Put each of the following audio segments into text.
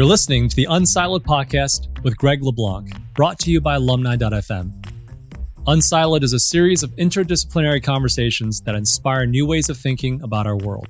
You're listening to the Unsiloed podcast with Greg La Blanc, brought to you by alumni.fm. Unsiloed is a series of interdisciplinary conversations that inspire new ways of thinking about our world.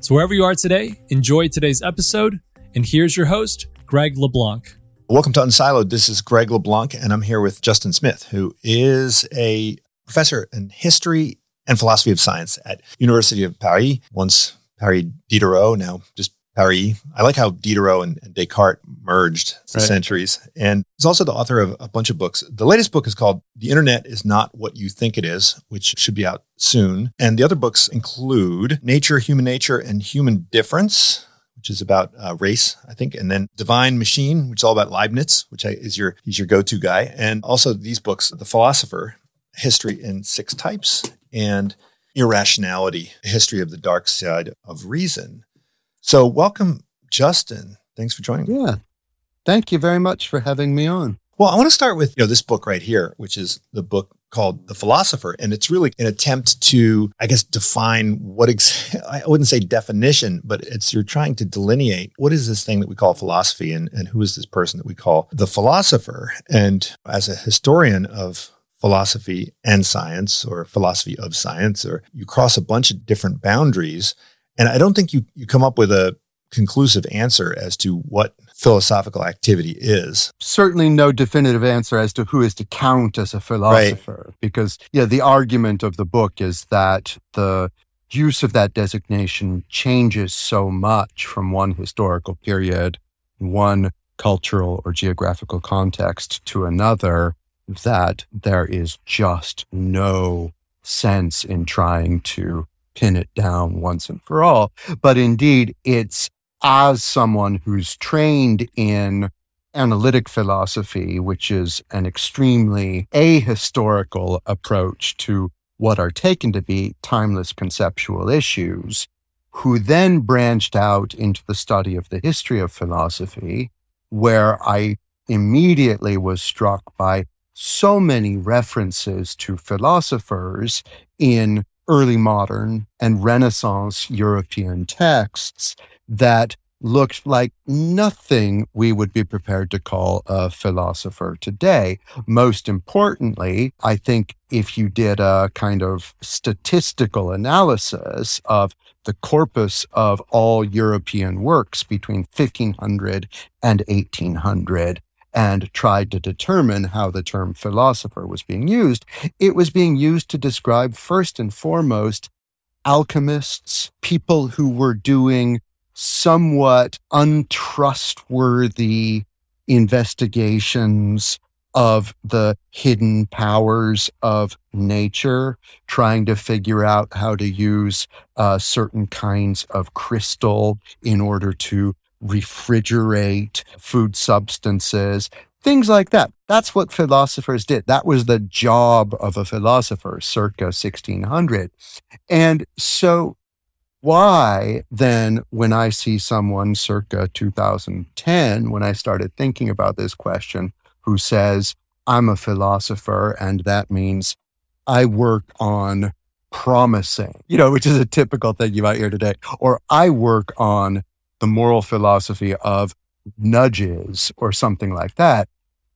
So, wherever you are today, enjoy today's episode. And here's your host, Greg La Blanc. Welcome to Unsiloed. This is Greg La Blanc, and I'm here with Justin Smith, who is a professor in history and philosophy of science at University of Paris, once Paris Diderot, now just Paris. I like how Diderot and, and Descartes merged the right. centuries. And he's also the author of a bunch of books. The latest book is called The Internet is Not What You Think It Is, which should be out soon. And the other books include Nature, Human Nature, and Human Difference, which is about uh, race, I think, and then Divine Machine, which is all about Leibniz, which I, is your he's your go-to guy, and also these books, The Philosopher, History in Six Types, and Irrationality, History of the Dark Side of Reason. So, welcome, Justin. Thanks for joining me. Yeah. Thank you very much for having me on. Well, I want to start with you know this book right here, which is the book called The Philosopher, and it's really an attempt to, I guess, define what ex- I wouldn't say definition, but it's you're trying to delineate what is this thing that we call philosophy, and and who is this person that we call the philosopher. And as a historian of philosophy and science, or philosophy of science, or you cross a bunch of different boundaries and I don't think you, you come up with a conclusive answer as to what philosophical activity is. Certainly no definitive answer as to who is to count as a philosopher, right. because yeah, the argument of the book is that the use of that designation changes so much from one historical period, one cultural or geographical context to another that there is just no sense in trying to pin it down once and for all. But indeed, it's as someone who's trained in analytic philosophy, which is an extremely ahistorical approach to what are taken to be timeless conceptual issues, who then branched out into the study of the history of philosophy, where I immediately was struck by so many references to philosophers in early modern and Renaissance European texts that looked like nothing we would be prepared to call a philosopher today. Most importantly, I think if you did a kind of statistical analysis of the corpus of all European works between 1500 and 1800, and tried to determine how the term philosopher was being used, it was being used to describe first and foremost alchemists, people who were doing somewhat untrustworthy investigations of the hidden powers of nature, trying to figure out how to use uh, certain kinds of crystal in order to refrigerate food substances, things like that. That's what philosophers did. That was the job of a philosopher circa 1600. And so why then, when I see someone circa 2010, when I started thinking about this question, who says, I'm a philosopher, and that means I work on promising, you know, which is a typical thing you might hear today, or I work on the moral philosophy of nudges or something like that,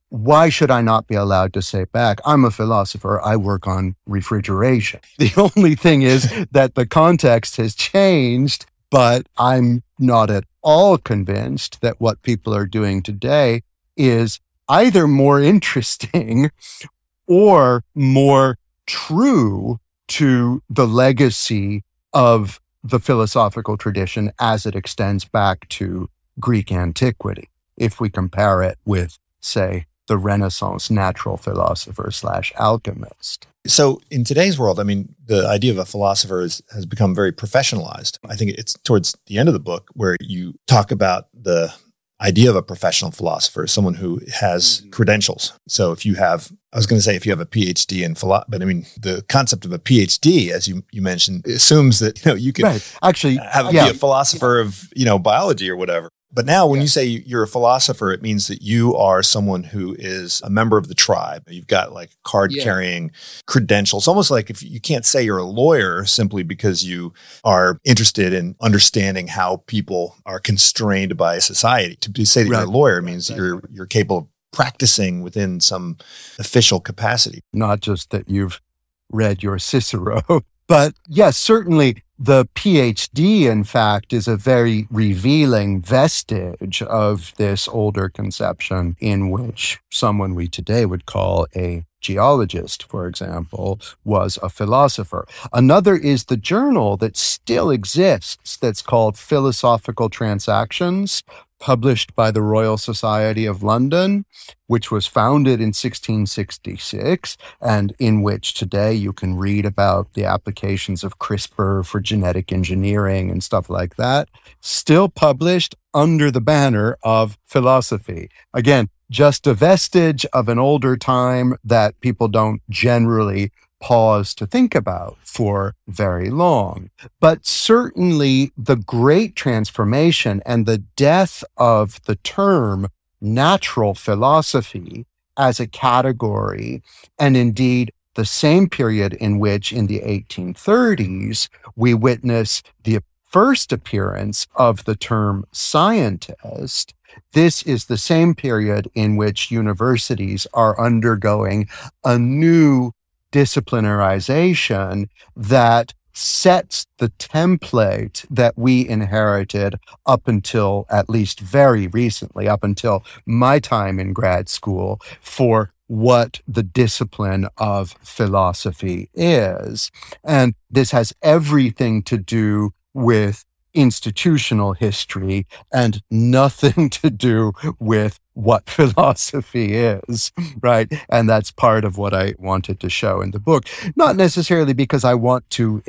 why should I not be allowed to say back, I'm a philosopher, I work on refrigeration? The only thing is that the context has changed, but I'm not at all convinced that what people are doing today is either more interesting or more true to the legacy of the philosophical tradition as it extends back to Greek antiquity. If we compare it with, say, the Renaissance natural philosopher slash alchemist. So, in today's world, I mean, the idea of a philosopher is, has become very professionalized. I think it's towards the end of the book where you talk about the idea of a professional philosopher, is someone who has mm-hmm. credentials. So if you have, I was going to say if you have a PhD in philosophy, but I mean the concept of a PhD, as you you mentioned, assumes that you know you can right. actually have yeah. be a philosopher of you know biology or whatever. But now, when yeah. you say you're a philosopher, it means that you are someone who is a member of the tribe. You've got like card carrying yeah. credentials, almost like if you can't say you're a lawyer simply because you are interested in understanding how people are constrained by society. To say that right. you're a lawyer means right. that you're you're capable of practicing within some official capacity. Not just that you've read your Cicero, but yes, certainly the PhD, in fact, is a very revealing vestige of this older conception in which someone we today would call a geologist, for example, was a philosopher. Another is the journal that still exists that's called Philosophical Transactions published by the Royal Society of London, which was founded in 1666, and in which today you can read about the applications of CRISPR for genetic engineering and stuff like that, still published under the banner of philosophy. Again, just a vestige of an older time that people don't generally pause to think about for very long. But certainly the great transformation and the death of the term natural philosophy as a category, and indeed the same period in which in the 1830s we witness the first appearance of the term scientist, this is the same period in which universities are undergoing a new disciplinarization that sets the template that we inherited up until at least very recently, up until my time in grad school for what the discipline of philosophy is. And this has everything to do with institutional history and nothing to do with what philosophy is, right? And that's part of what I wanted to show in the book. Not necessarily because I want to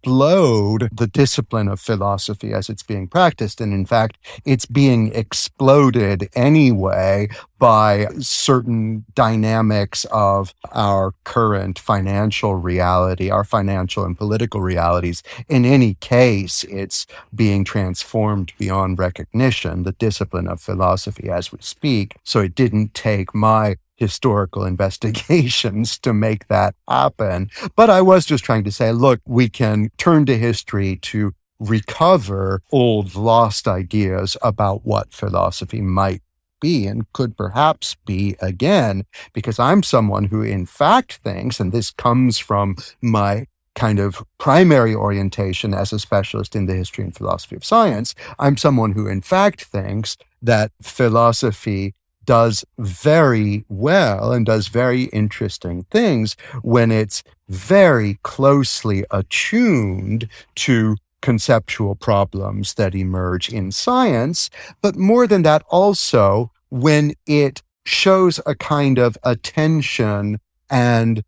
explode the discipline of philosophy as it's being practiced. And in fact, it's being exploded anyway by certain dynamics of our current financial reality, our financial and political realities. In any case, it's being transformed beyond recognition, the discipline of philosophy as we speak. So it didn't take my historical investigations to make that happen. But I was just trying to say, look, we can turn to history to recover old lost ideas about what philosophy might be and could perhaps be again, because I'm someone who, in fact, thinks, and this comes from my kind of primary orientation as a specialist in the history and philosophy of science, I'm someone who, in fact, thinks that philosophy does very well and does very interesting things when it's very closely attuned to conceptual problems that emerge in science, but more than that, also when it shows a kind of attention and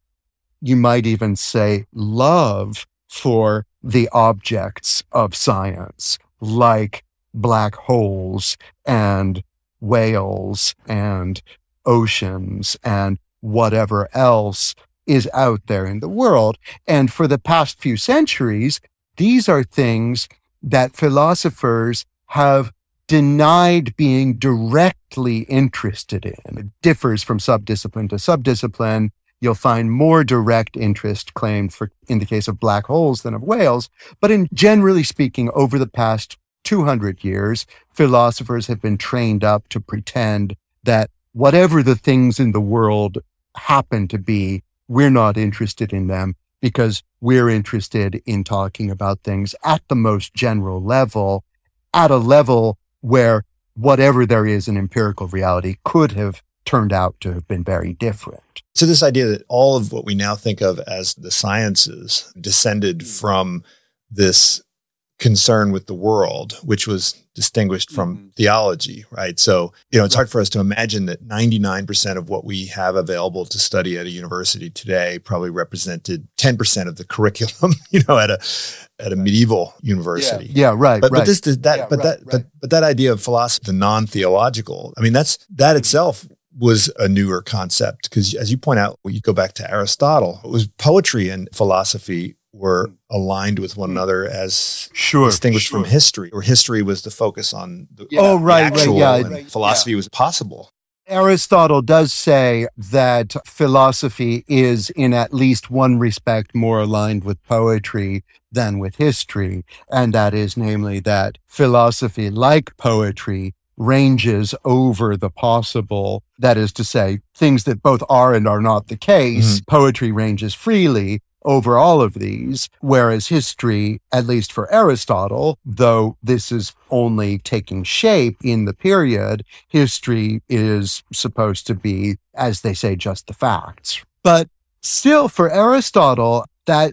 you might even say love for the objects of science, like black holes and whales and oceans and whatever else is out there in the world. And for the past few centuries, these are things that philosophers have denied being directly interested in. It differs from subdiscipline to subdiscipline. You'll find more direct interest claimed for, in the case of black holes than of whales. But in generally speaking, over the past 200 years, philosophers have been trained up to pretend that whatever the things in the world happen to be, we're not interested in them because we're interested in talking about things at the most general level, at a level where whatever there is in empirical reality could have turned out to have been very different. So, this idea that all of what we now think of as the sciences descended hmm. from this concern with the world, which was distinguished from mm-hmm. theology, right? So, you know, it's hard for us to imagine that 99% of what we have available to study at a university today probably represented 10% of the curriculum, you know, at a at a medieval university. Yeah, yeah right. But, right. but this that yeah, but right, that right. but but that idea of philosophy, the non-theological, I mean, that's that mm-hmm. itself was a newer concept because as you point out, when you go back to Aristotle, it was poetry and philosophy were aligned with one another as sure, distinguished sure. from history, where history was the focus on the, yeah. oh right, right, yeah, and philosophy yeah. was possible. Aristotle does say that philosophy is, in at least one respect, more aligned with poetry than with history. And that is, namely, that philosophy, like poetry, ranges over the possible. That is to say, things that both are and are not the case. Mm-hmm. Poetry ranges freely over all of these, whereas history, at least for Aristotle, though this is only taking shape in the period, history is supposed to be, as they say, just the facts. But still, for Aristotle, that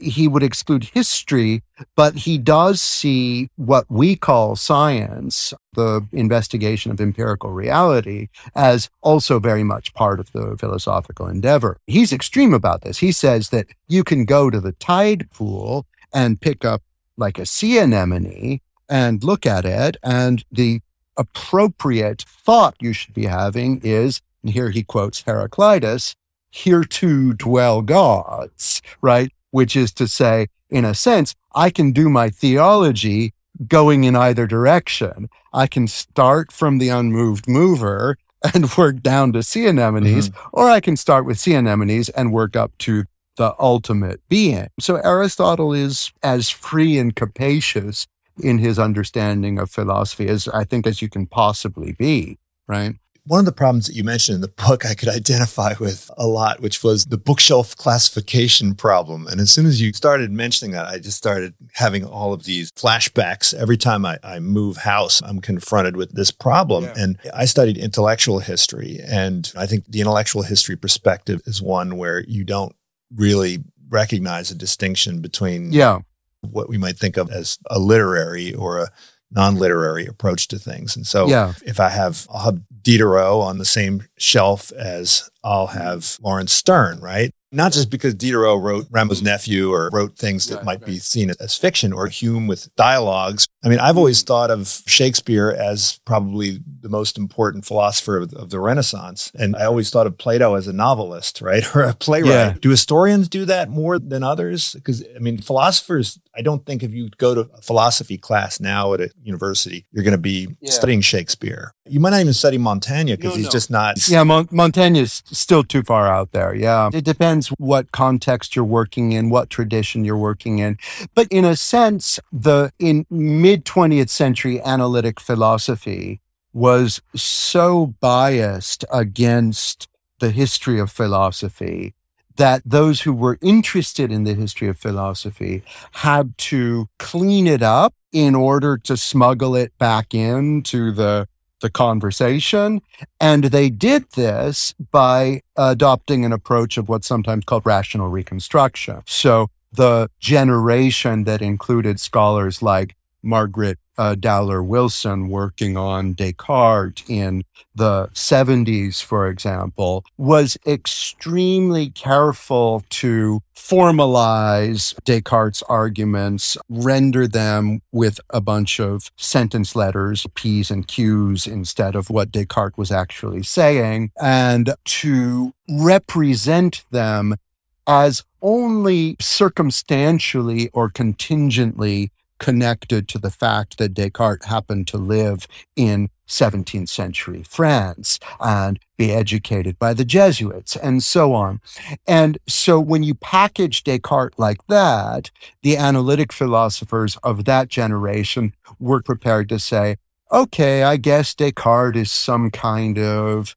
he would exclude history, but he does see what we call science, the investigation of empirical reality, as also very much part of the philosophical endeavor. He's extreme about this. He says that you can go to the tide pool and pick up like a sea anemone and look at it, and the appropriate thought you should be having is, and here he quotes Heraclitus, here to dwell gods, right? Which is to say, in a sense, I can do my theology going in either direction. I can start from the unmoved mover and work down to sea anemones, mm-hmm. or I can start with sea anemones and work up to the ultimate being. So Aristotle is as free and capacious in his understanding of philosophy as I think as you can possibly be, right? One of the problems that you mentioned in the book I could identify with a lot, which was the bookshelf classification problem. And as soon as you started mentioning that, I just started having all of these flashbacks. Every time I, I move house, I'm confronted with this problem. Yeah. And I studied intellectual history. And I think the intellectual history perspective is one where you don't really recognize a distinction between yeah. what we might think of as a literary or a non-literary approach to things. And so yeah. if I have, have Diderot on the same shelf as I'll have Laurence Sterne, right? Not just because Diderot wrote Rameau's nephew or wrote things that right, might right. be seen as fiction or Hume with dialogues. I mean, I've always mm-hmm. thought of Shakespeare as probably the most important philosopher of, of the Renaissance. And I always thought of Plato as a novelist, right? Or a playwright. Yeah. Do historians do that more than others? Because, I mean, philosophers, I don't think if you go to a philosophy class now at a university, you're going to be yeah. studying Shakespeare. You might not even study Montaigne because no, he's no. just not. Yeah, Mon- Montaigne is still too far out there. Yeah. It depends what context you're working in, what tradition you're working in. But in a sense, the in mid 20th century analytic philosophy was so biased against the history of philosophy that those who were interested in the history of philosophy had to clean it up in order to smuggle it back into the the conversation. And they did this by adopting an approach of what's sometimes called rational reconstruction. So the generation that included scholars like Margaret uh, Dauler Wilson working on Descartes in the 70s, for example, was extremely careful to formalize Descartes' arguments, render them with a bunch of sentence letters, P's and Q's, instead of what Descartes was actually saying, and to represent them as only circumstantially or contingently connected to the fact that Descartes happened to live in 17th century France and be educated by the Jesuits and so on. And so when you package Descartes like that, the analytic philosophers of that generation were prepared to say, okay, I guess Descartes is some kind of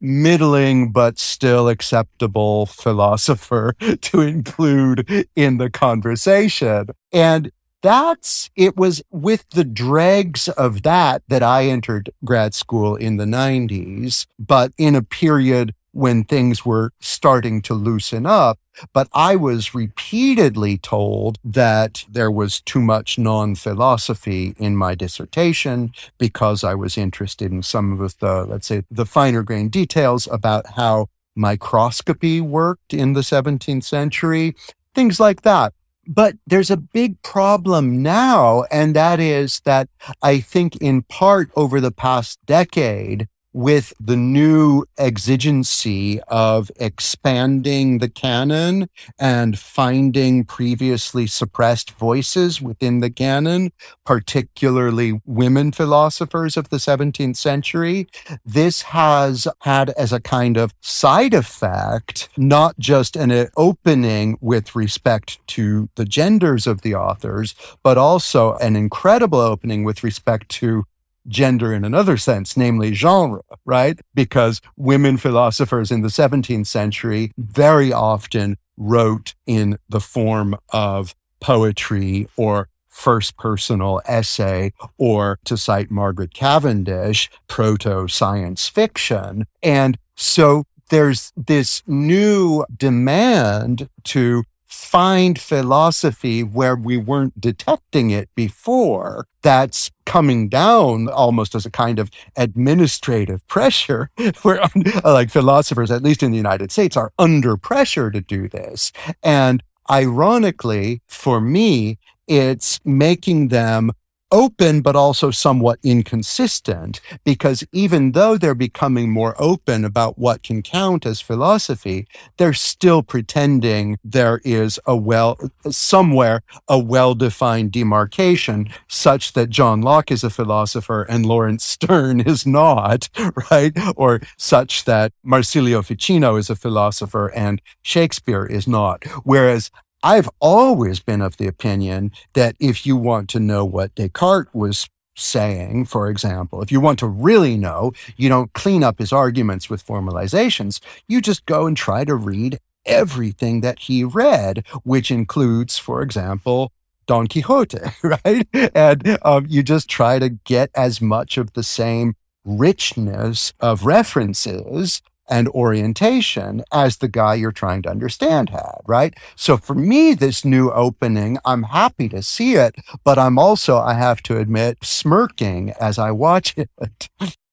middling but still acceptable philosopher to include in the conversation. And that's it was with the dregs of that that I entered grad school in the 90s, but in a period when things were starting to loosen up. But I was repeatedly told that there was too much non philosophy in my dissertation because I was interested in some of the, let's say, the finer grained details about how microscopy worked in the 17th century, things like that. But there's a big problem now, and that is that I think in part over the past decade, with the new exigency of expanding the canon and finding previously suppressed voices within the canon, particularly women philosophers of the 17th century, this has had as a kind of side effect, not just an opening with respect to the genders of the authors, but also an incredible opening with respect to gender in another sense, namely genre, right? Because women philosophers in the 17th century very often wrote in the form of poetry or first personal essay, or to cite Margaret Cavendish, proto science fiction. And so there's this new demand to find philosophy where we weren't detecting it before. That's coming down almost as a kind of administrative pressure where like philosophers, at least in the United States, are under pressure to do this. And ironically, for me, it's making them open, but also somewhat inconsistent because even though they're becoming more open about what can count as philosophy, they're still pretending there is a well, somewhere a well-defined demarcation such that John Locke is a philosopher and Laurence Sterne is not, right? Or such that Marsilio Ficino is a philosopher and Shakespeare is not. Whereas I've always been of the opinion that if you want to know what Descartes was saying, for example, if you want to really know, you don't clean up his arguments with formalizations. You just go and try to read everything that he read, which includes, for example, Don Quixote, right? And um, you just try to get as much of the same richness of references and orientation as the guy you're trying to understand had, right? So for me, this new opening, I'm happy to see it, but I'm also, I have to admit, smirking as I watch it.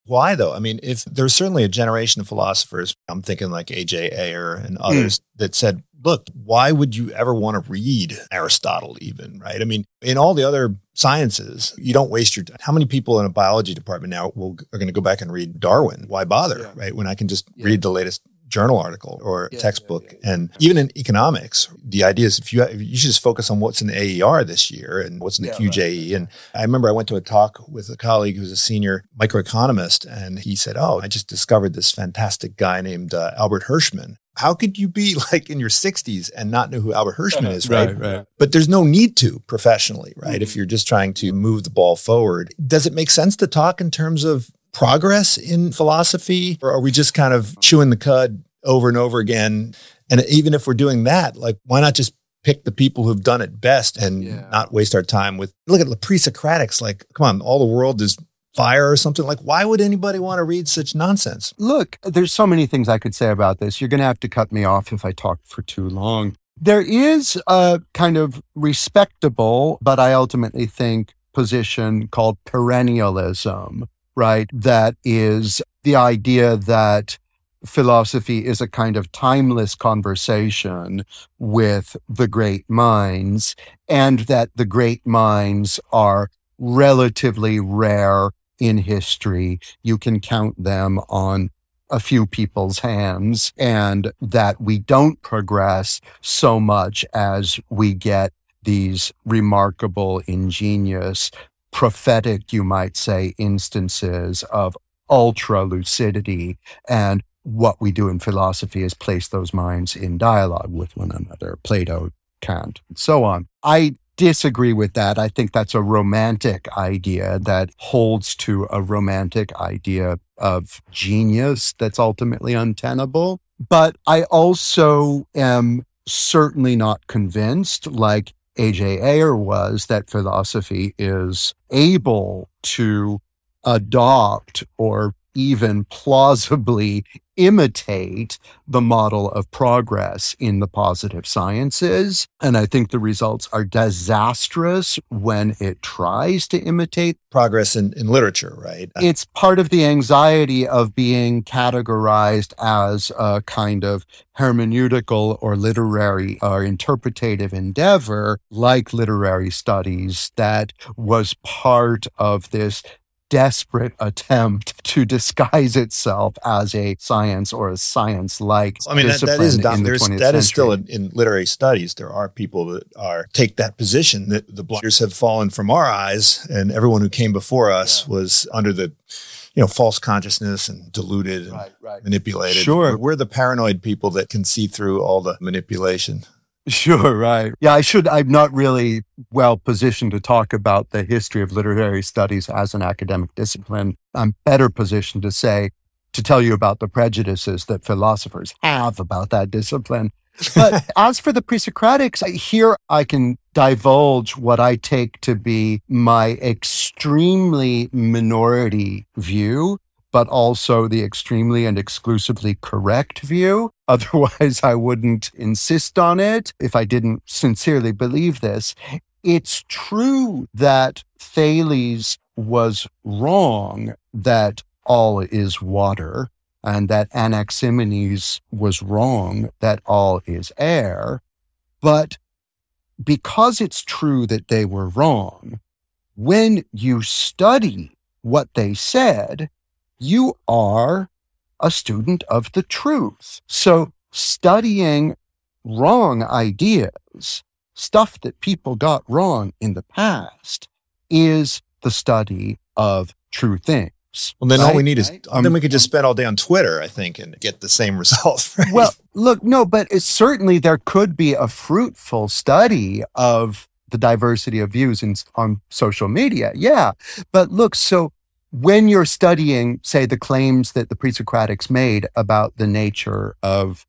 Why though? I mean, if there's certainly a generation of philosophers, I'm thinking like AJ Ayer and others mm. that said, look, why would you ever want to read Aristotle even, right? I mean, in all the other sciences, you don't waste your time. How many people in a biology department now will, are going to go back and read Darwin? Why bother, yeah. right? When I can just yeah. read the latest journal article or yeah, textbook. Yeah, yeah, and even in economics, the idea is if you you should just focus on what's in the AER this year and what's in the QJE. Right. And I remember I went to a talk with a colleague who's a senior microeconomist, and he said, "Oh, I just discovered this fantastic guy named uh, Albert Hirschman." how could you be like in your 60s and not know who Albert Hirschman is, right? right, right. But there's no need to professionally, right? Mm-hmm. If you're just trying to move the ball forward. Does it make sense to talk in terms of progress in philosophy? Or are we just kind of chewing the cud over and over again? And even if we're doing that, like, why not just pick the people who've done it best and yeah. not waste our time with look at the pre-Socratics. Like, come on, all the world is fire or something like why would anybody want to read such nonsense look there's so many things i could say about this you're going to have to cut me off if i talk for too long there is a kind of respectable but i ultimately think position called perennialism right that is the idea that philosophy is a kind of timeless conversation with the great minds and that the great minds are relatively rare in history. You can count them on a few people's hands and that we don't progress so much as we get these remarkable, ingenious, prophetic, you might say, instances of ultra lucidity. And what we do in philosophy is place those minds in dialogue with one another, Plato, Kant, and so on. I disagree with that. I think that's a romantic idea that holds to a romantic idea of genius that's ultimately untenable. But I also am certainly not convinced, like A.J. Ayer was, that philosophy is able to adopt or even plausibly imitate the model of progress in the positive sciences. And I think the results are disastrous when it tries to imitate progress in, in literature, right? It's part of the anxiety of being categorized as a kind of hermeneutical or literary or interpretative endeavor, like literary studies, that was part of this desperate attempt to disguise itself as a science or a science like I mean, that, that is, that the is still in, in, literary studies. There are people that are take that position that the blinders have fallen from our eyes and everyone who came before us yeah. was under the you know, false consciousness and deluded and right, right. manipulated. Sure. We're, we're the paranoid people that can see through all the manipulation. Sure, right. Yeah, I should. I'm not really well positioned to talk about the history of literary studies as an academic discipline. I'm better positioned to say, to tell you about the prejudices that philosophers have about that discipline. But as for the pre Socratics, here I can divulge what I take to be my extremely minority view but also the extremely and exclusively correct view. Otherwise, I wouldn't insist on it if I didn't sincerely believe this. It's true that Thales was wrong that all is water and that Anaximenes was wrong that all is air. But because it's true that they were wrong, when you study what they said, you are a student of the truth. So studying wrong ideas, stuff that people got wrong in the past, is the study of true things. Well, then right? all we need is um, then we could just spend all day on Twitter, I think, and get the same results. Right? Well, look, no, but certainly there could be a fruitful study of the diversity of views in, on social media. Yeah, but look, so when you're studying, say, the claims that the pre-Socratics made about the nature of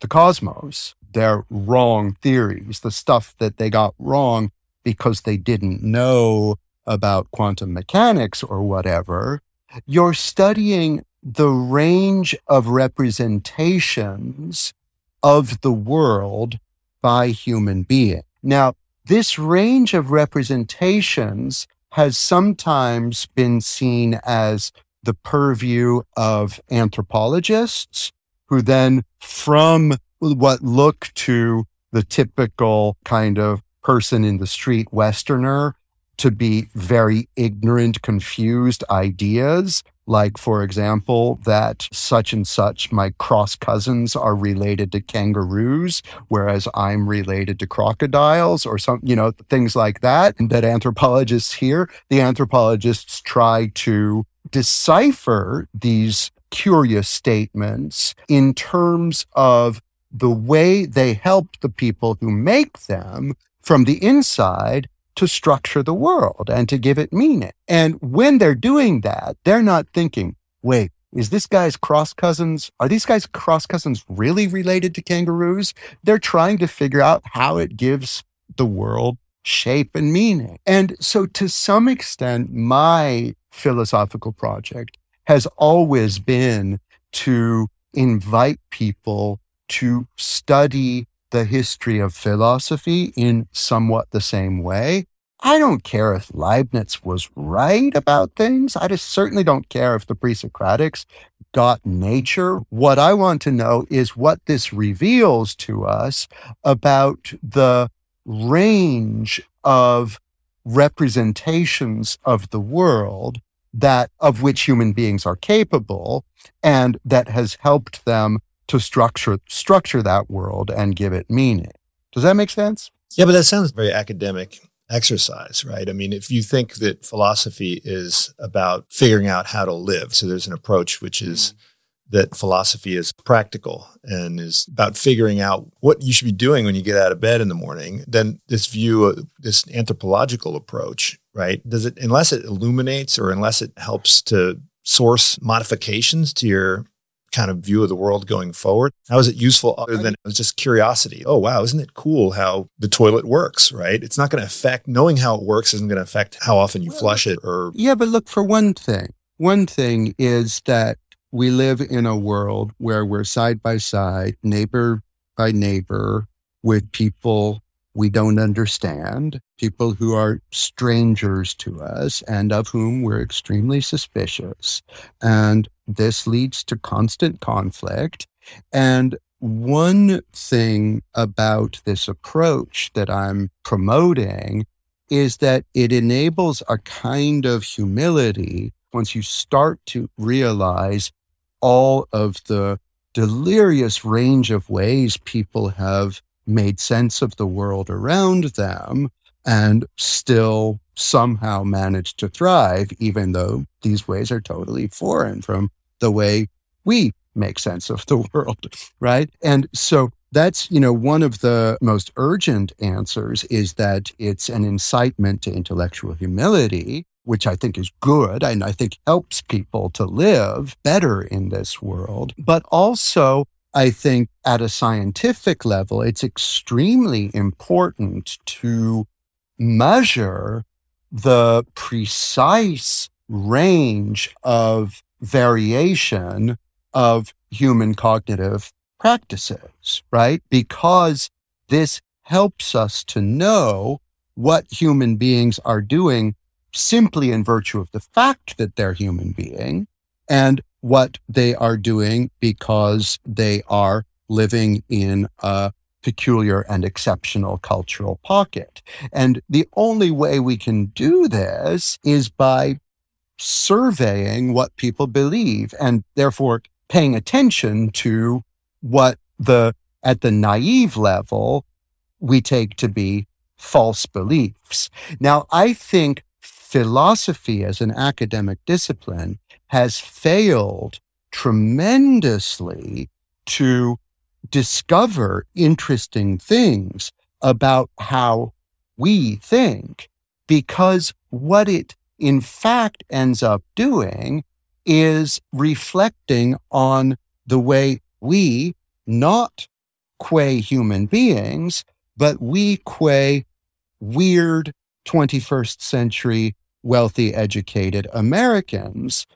the cosmos, their wrong theories, the stuff that they got wrong because they didn't know about quantum mechanics or whatever, you're studying the range of representations of the world by human being. Now, this range of representations has sometimes been seen as the purview of anthropologists who then from what look to the typical kind of person in the street Westerner to be very ignorant, confused ideas like, for example, that such and such, my cross cousins are related to kangaroos, whereas I'm related to crocodiles, or some, you know, things like that. And that anthropologists here, the anthropologists try to decipher these curious statements in terms of the way they help the people who make them from the inside to structure the world and to give it meaning. And when they're doing that, they're not thinking, wait, is this guy's cross cousins? Are these guys' cross cousins really related to kangaroos? They're trying to figure out how it gives the world shape and meaning. And so to some extent, my philosophical project has always been to invite people to study the history of philosophy in somewhat the same way. I don't care if Leibniz was right about things. I just certainly don't care if the pre Socratics got nature. What I want to know is what this reveals to us about the range of representations of the world that of which human beings are capable and that has helped them to structure structure that world and give it meaning. Does that make sense? Yeah, but that sounds very academic exercise, right? I mean, if you think that philosophy is about figuring out how to live, so there's an approach which is mm-hmm. that philosophy is practical and is about figuring out what you should be doing when you get out of bed in the morning, then this view, of this anthropological approach, right? Does it, unless it illuminates or unless it helps to source modifications to your kind of view of the world going forward? How is it useful other than it was just curiosity? Oh, wow, isn't it cool how the toilet works, right? It's not going to affect, knowing how it works isn't going to affect how often you flush it or. Yeah, but look, for one thing, one thing is that we live in a world where we're side by side, neighbor by neighbor, with people we don't understand, people who are strangers to us and of whom we're extremely suspicious. And this leads to constant conflict. And one thing about this approach that I'm promoting is that it enables a kind of humility once you start to realize all of the delirious range of ways people have made sense of the world around them and still somehow manage to thrive, even though these ways are totally foreign from the way we make sense of the world, right? And so that's, you know, one of the most urgent answers is that it's an incitement to intellectual humility, which I think is good and I think helps people to live better in this world. But also, I think at a scientific level, it's extremely important to measure the precise range of variation of human cognitive practices, right? Because this helps us to know what human beings are doing simply in virtue of the fact that they're human being and what they are doing because they are living in a peculiar and exceptional cultural pocket. And the only way we can do this is by surveying what people believe and therefore paying attention to what the, at the naive level, we take to be false beliefs. Now, I think philosophy as an academic discipline has failed tremendously to discover interesting things about how we think because what it in fact ends up doing is reflecting on the way we, not qua human beings, but we qua weird 21st century wealthy educated Americans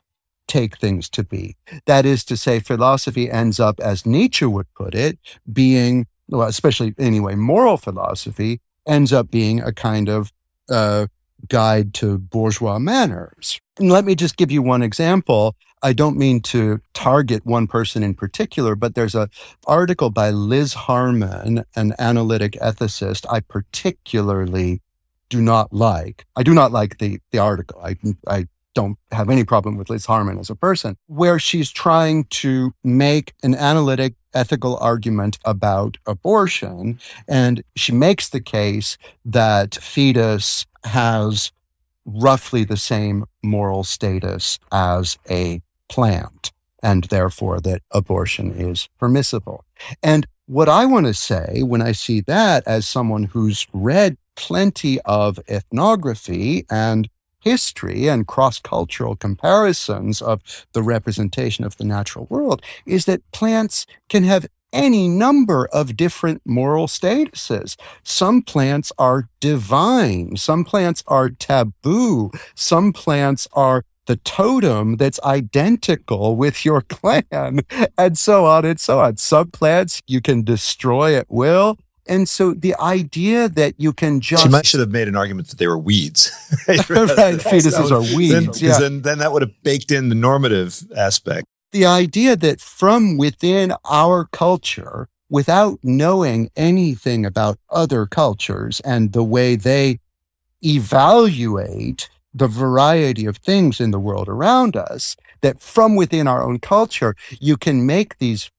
take things to be. That is to say, philosophy ends up, as Nietzsche would put it, being, well, especially anyway, moral philosophy ends up being a kind of uh, guide to bourgeois manners. And let me just give you one example. I don't mean to target one person in particular, but there's an article by Liz Harman, an analytic ethicist I particularly do not like. I do not like the, the article. I, I don't have any problem with Liz Harman as a person, where she's trying to make an analytic ethical argument about abortion. And she makes the case that fetus has roughly the same moral status as a plant, and therefore that abortion is permissible. And what I want to say when I see that as someone who's read plenty of ethnography and history and cross cultural comparisons of the representation of the natural world is that plants can have any number of different moral statuses. Some plants are divine. Some plants are taboo. Some plants are the totem that's identical with your clan and so on and so on. Some plants you can destroy at will. And so the idea that you can just. She might should have made an argument that they were weeds. right, fetuses are weeds. Then, yeah. then, then that would have baked in the normative aspect. The idea that from within our culture, without knowing anything about other cultures and the way they evaluate the variety of things in the world around us, that from within our own culture, you can make these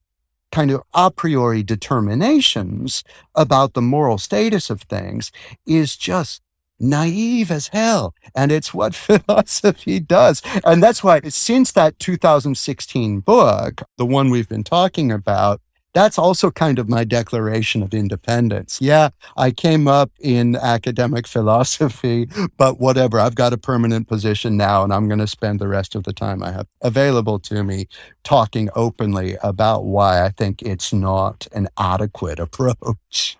kind of a priori determinations about the moral status of things is just naive as hell. And it's what philosophy does. And that's why, since that 2016 book, the one we've been talking about, that's also kind of my declaration of independence. Yeah, I came up in academic philosophy, but whatever. I've got a permanent position now, and I'm going to spend the rest of the time I have available to me talking openly about why I think it's not an adequate approach.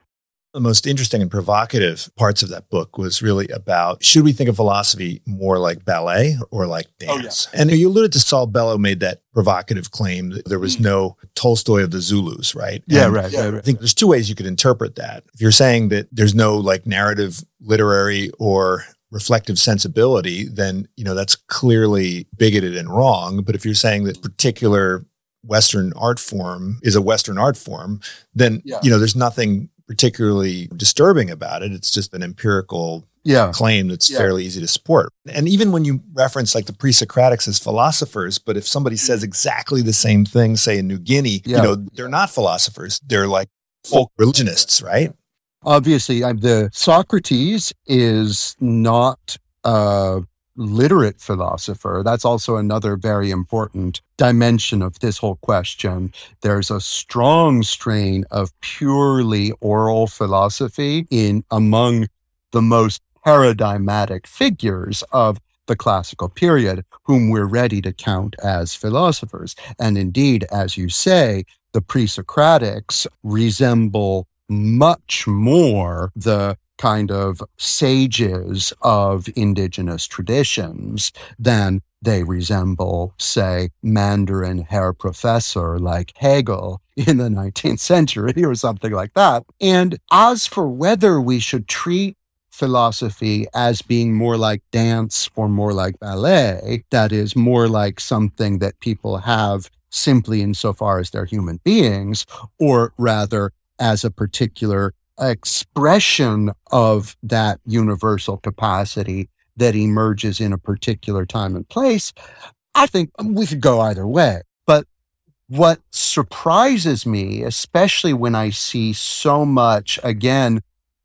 The most interesting and provocative parts of that book was really about should we think of philosophy more like ballet or like dance? Oh, yeah. And you alluded to Saul Bellow made that provocative claim that there was mm. no Tolstoy of the Zulus, right? Yeah, right, yeah, right. I think there's two ways you could interpret that. If you're saying that there's no like narrative, literary, or reflective sensibility, then you know that's clearly bigoted and wrong. But if you're saying that particular Western art form is a Western art form, then yeah. you know there's nothing particularly disturbing about it. It's just an empirical yeah. claim that's yeah. fairly easy to support. And even when you reference like the pre-Socratics as philosophers, but if somebody mm. says exactly the same thing, say in New Guinea, yeah. you know, they're not philosophers. They're like folk religionists, right? Obviously, the Socrates is not a literate philosopher. That's also another very important dimension of this whole question. There's a strong strain of purely oral philosophy in among the most paradigmatic figures of the classical period, whom we're ready to count as philosophers. And indeed, as you say, the pre Socratics resemble much more the kind of sages of indigenous traditions than they resemble, say, Mandarin hair Professor like Hegel in the 19th century or something like that. And as for whether we should treat philosophy as being more like dance or more like ballet, that is more like something that people have simply insofar as they're human beings, or rather as a particular expression of that universal capacity that emerges in a particular time and place, I think um, we could go either way. But what surprises me, especially when I see so much, again,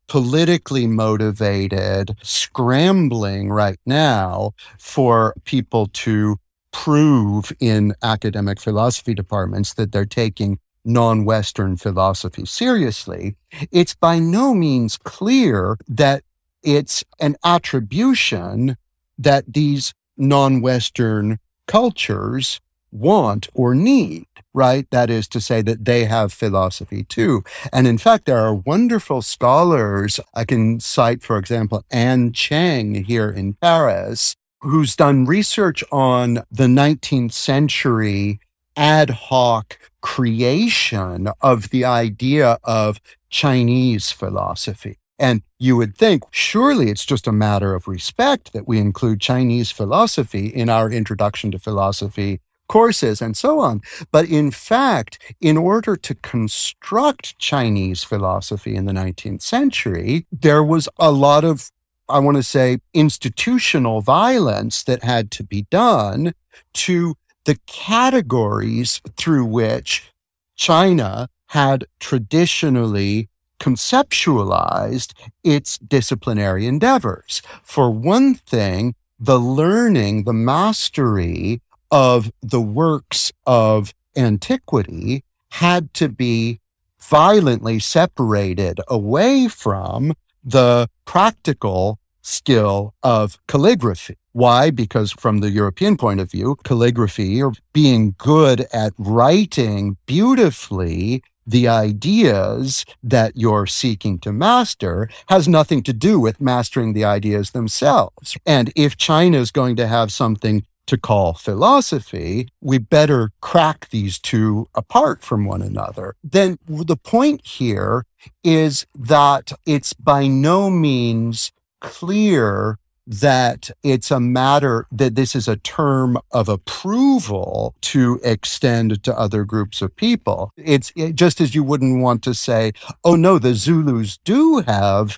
politically motivated scrambling right now for people to prove in academic philosophy departments that they're taking non Western philosophy seriously, it's by no means clear that it's an attribution that these non Western cultures want or need, right? That is to say that they have philosophy too. And in fact, there are wonderful scholars. I can cite, for example, Anne Cheng here in Paris, who's done research on the 19th century ad hoc creation of the idea of Chinese philosophy. And you would think, surely it's just a matter of respect that we include Chinese philosophy in our introduction to philosophy courses and so on. But in fact, in order to construct Chinese philosophy in the 19th century, there was a lot of, I want to say, institutional violence that had to be done to the categories through which China had traditionally conceptualized its disciplinary endeavors. For one thing, the learning, the mastery of the works of antiquity had to be violently separated away from the practical skill of calligraphy. Why? Because from the European point of view, calligraphy or being good at writing beautifully the ideas that you're seeking to master has nothing to do with mastering the ideas themselves. And if China is going to have something to call philosophy, we better crack these two apart from one another. Then the point here is that it's by no means clear that it's a matter that this is a term of approval to extend to other groups of people. It's it, just as you wouldn't want to say, oh no, the Zulus do have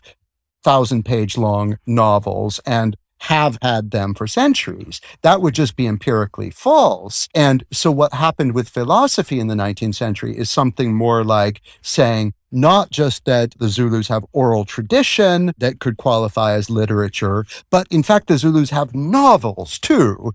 thousand page long novels and have had them for centuries. That would just be empirically false. And so what happened with philosophy in the 19th century is something more like saying, not just that the Zulus have oral tradition that could qualify as literature, but in fact, the Zulus have novels too.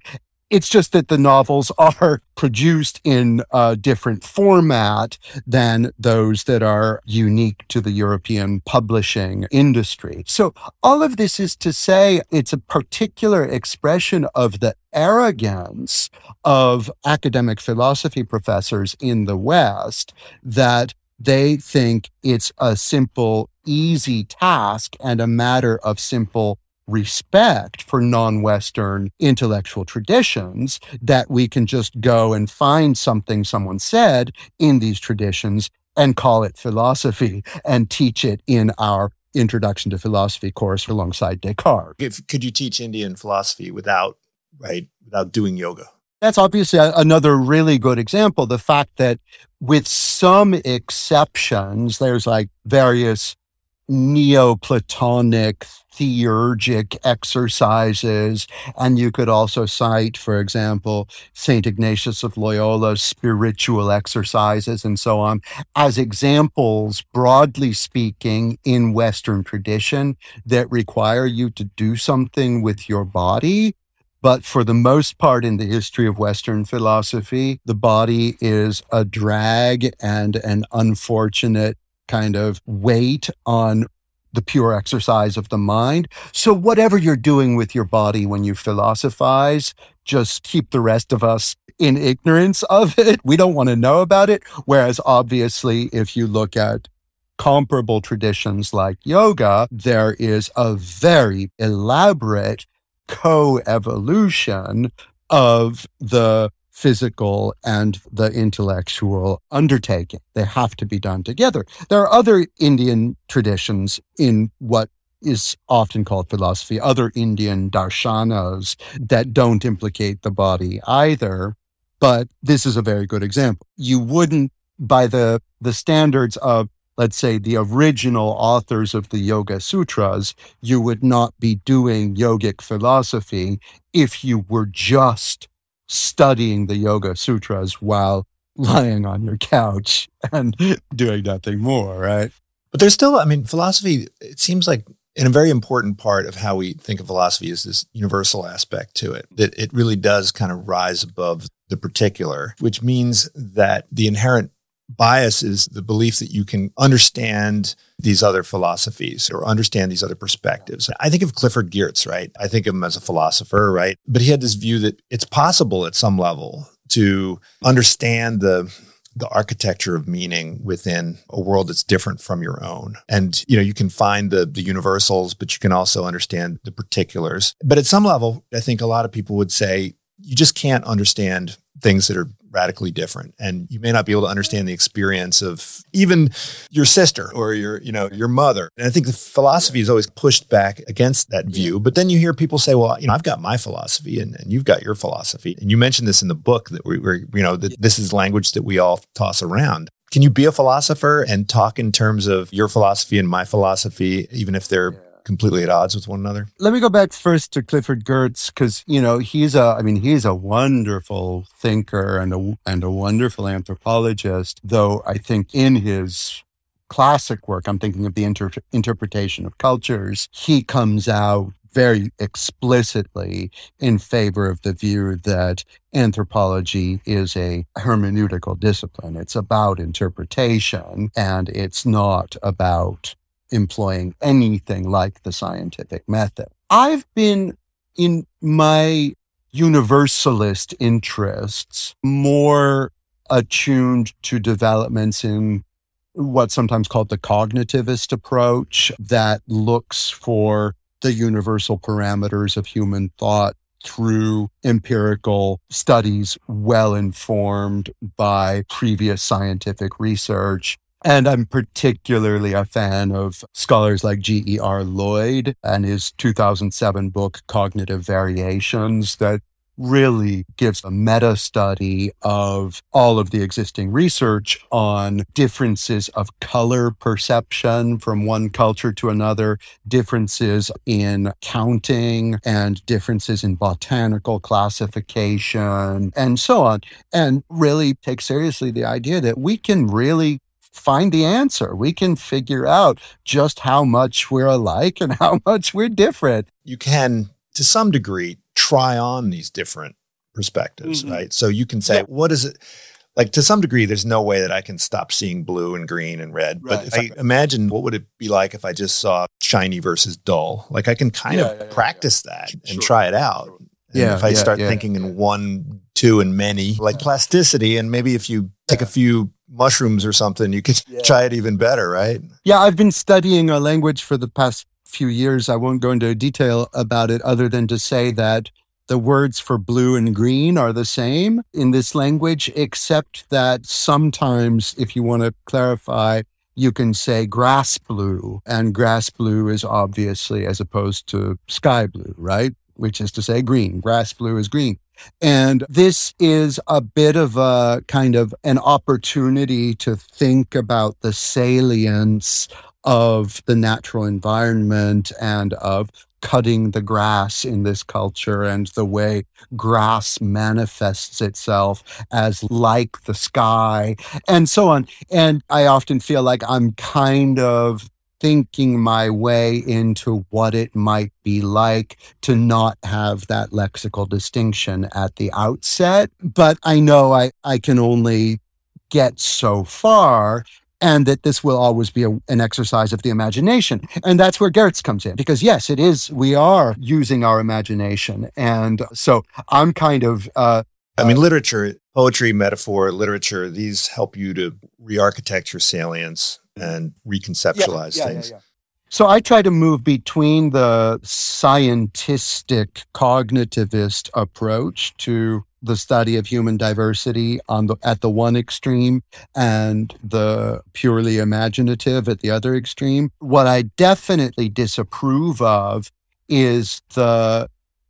It's just that the novels are produced in a different format than those that are unique to the European publishing industry. So all of this is to say it's a particular expression of the arrogance of academic philosophy professors in the West that they think it's a simple, easy task and a matter of simple respect for non Western intellectual traditions that we can just go and find something someone said in these traditions and call it philosophy and teach it in our introduction to philosophy course alongside Descartes. If, could you teach Indian philosophy without, right, without doing yoga? That's obviously a, another really good example. The fact that with some exceptions, there's like various Neoplatonic theurgic exercises. And you could also cite, for example, St. Ignatius of Loyola's spiritual exercises and so on as examples, broadly speaking, in Western tradition that require you to do something with your body. But for the most part in the history of Western philosophy, the body is a drag and an unfortunate kind of weight on the pure exercise of the mind. So whatever you're doing with your body when you philosophize, just keep the rest of us in ignorance of it. We don't want to know about it. Whereas obviously, if you look at comparable traditions like yoga, there is a very elaborate co-evolution of the physical and the intellectual undertaking. They have to be done together. There are other Indian traditions in what is often called philosophy, other Indian darshanas that don't implicate the body either. But this is a very good example. You wouldn't, by the, the standards of, let's say, the original authors of the Yoga Sutras, you would not be doing yogic philosophy if you were just studying the Yoga Sutras while lying on your couch and doing nothing more, right? But there's still, I mean, philosophy, it seems like in a very important part of how we think of philosophy is this universal aspect to it, that it really does kind of rise above the particular, which means that the inherent bias is the belief that you can understand these other philosophies or understand these other perspectives. I think of Clifford Geertz, right? I think of him as a philosopher, right? But he had this view that it's possible at some level to understand the the architecture of meaning within a world that's different from your own. And you know, you can find the the universals, but you can also understand the particulars. But at some level, I think a lot of people would say you just can't understand things that are radically different. And you may not be able to understand the experience of even your sister or your you know your mother. And i think the philosophy is always pushed back against that view. But then you hear people say well you know i've got my philosophy and, and you've got your philosophy. And you mentioned this in the book that we were you know that this is language that we all toss around. Can you be a philosopher and talk in terms of your philosophy and my philosophy even if they're completely at odds with one another? Let me go back first to Clifford Geertz because you know he's a I mean he's a wonderful thinker and a and a wonderful anthropologist. Though I think in his classic work, I'm thinking of the inter- interpretation of cultures, he comes out very explicitly in favor of the view that anthropology is a hermeneutical discipline. It's about interpretation and it's not about employing anything like the scientific method. I've been in my universalist interests more attuned to developments in what's sometimes called the cognitivist approach that looks for the universal parameters of human thought through empirical studies well informed by previous scientific research and I'm particularly a fan of scholars like G.E.R. Lloyd and his 2007 book, Cognitive Variations, that really gives a meta study of all of the existing research on differences of color perception from one culture to another, differences in counting and differences in botanical classification and so on. And really take seriously the idea that we can really find the answer. We can figure out just how much we're alike and how much we're different. You can, to some degree, try on these different perspectives, mm-hmm. right? So you can say, yeah. what is it? Like to some degree, there's no way that I can stop seeing blue and green and red. Right. But if I imagine what would it be like if I just saw shiny versus dull? Like I can kind yeah, of yeah, practice that and sure. try it out. And yeah, if I start thinking in one, two, and many, like plasticity, and maybe if you take a few mushrooms or something, you could yeah. try it even better, right? Yeah, I've been studying a language for the past few years. I won't go into detail about it other than to say that the words for blue and green are the same in this language, except that sometimes, if you want to clarify, you can say grass blue, and grass blue is obviously as opposed to sky blue, right? Which is to say green. Grass blue is green. And this is a bit of a kind of an opportunity to think about the salience of the natural environment and of cutting the grass in this culture and the way grass manifests itself as like the sky and so on. And I often feel like I'm kind of thinking my way into what it might be like to not have that lexical distinction at the outset. But I know I, I can only get so far and that this will always be a, an exercise of the imagination. And that's where Geertz comes in, because yes, it is, we are using our imagination. And so I'm kind of. Uh, I mean, literature, poetry, metaphor, literature, these help you to re architect your salience and reconceptualize yeah, yeah, things. Yeah, so I try to move between the scientistic cognitivist approach to the study of human diversity on the at the one extreme and the purely imaginative at the other extreme. What I definitely disapprove of is the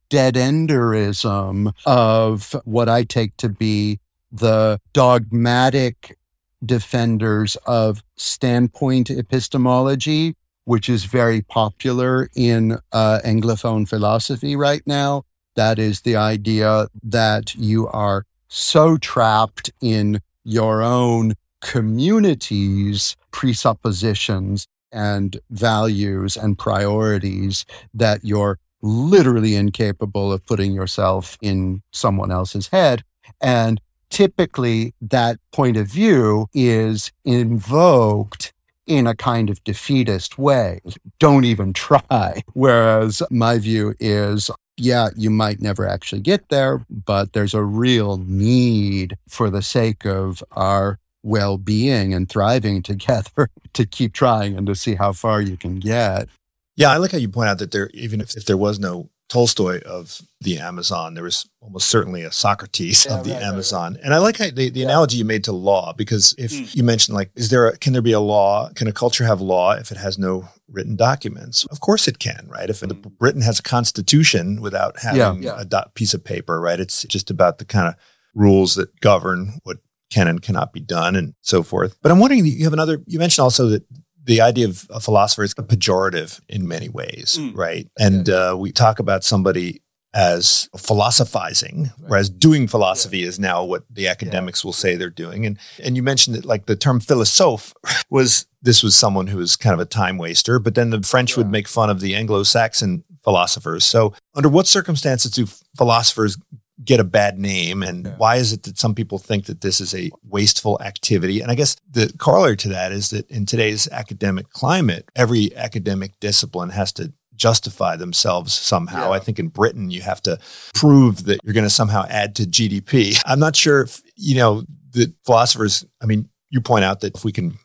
dead enderism of what I take to be the dogmatic defenders of standpoint epistemology, which is very popular in uh, Anglophone philosophy right now. That is the idea that you are so trapped in your own community's presuppositions and values and priorities that you're literally incapable of putting yourself in someone else's head. And typically, that point of view is invoked in a kind of defeatist way. Don't even try. Whereas my view is yeah, you might never actually get there, but there's a real need for the sake of our well being and thriving together to keep trying and to see how far you can get. Yeah, I like how you point out that there, even if, if there was no Tolstoy of the Amazon. There was almost certainly a Socrates yeah, of the right, Amazon. Right, right. And I like how the, the yeah. analogy you made to law, because if mm. you mentioned like, is there a, can there be a law? Can a culture have law if it has no written documents? Of course it can, right? If mm. Britain has a constitution without having yeah. a do- piece of paper, right? It's just about the kind of rules that govern what can and cannot be done and so forth. But I'm wondering, you have another, you mentioned also that the idea of a philosopher is a pejorative in many ways, mm. right? And uh, we talk about somebody as philosophizing, right. whereas doing philosophy yeah. is now what the academics yeah. will say they're doing. And and you mentioned that like the term philosophe was this was someone who was kind of a time waster, but then the French yeah. would make fun of the Anglo-Saxon philosophers. So under what circumstances do philosophers get a bad name and yeah. why is it that some people think that this is a wasteful activity and i guess the corollary to that is that in today's academic climate every academic discipline has to justify themselves somehow yeah. i think in britain you have to prove that you're going to somehow add to gdp i'm not sure if you know the philosophers i mean you point out that if we can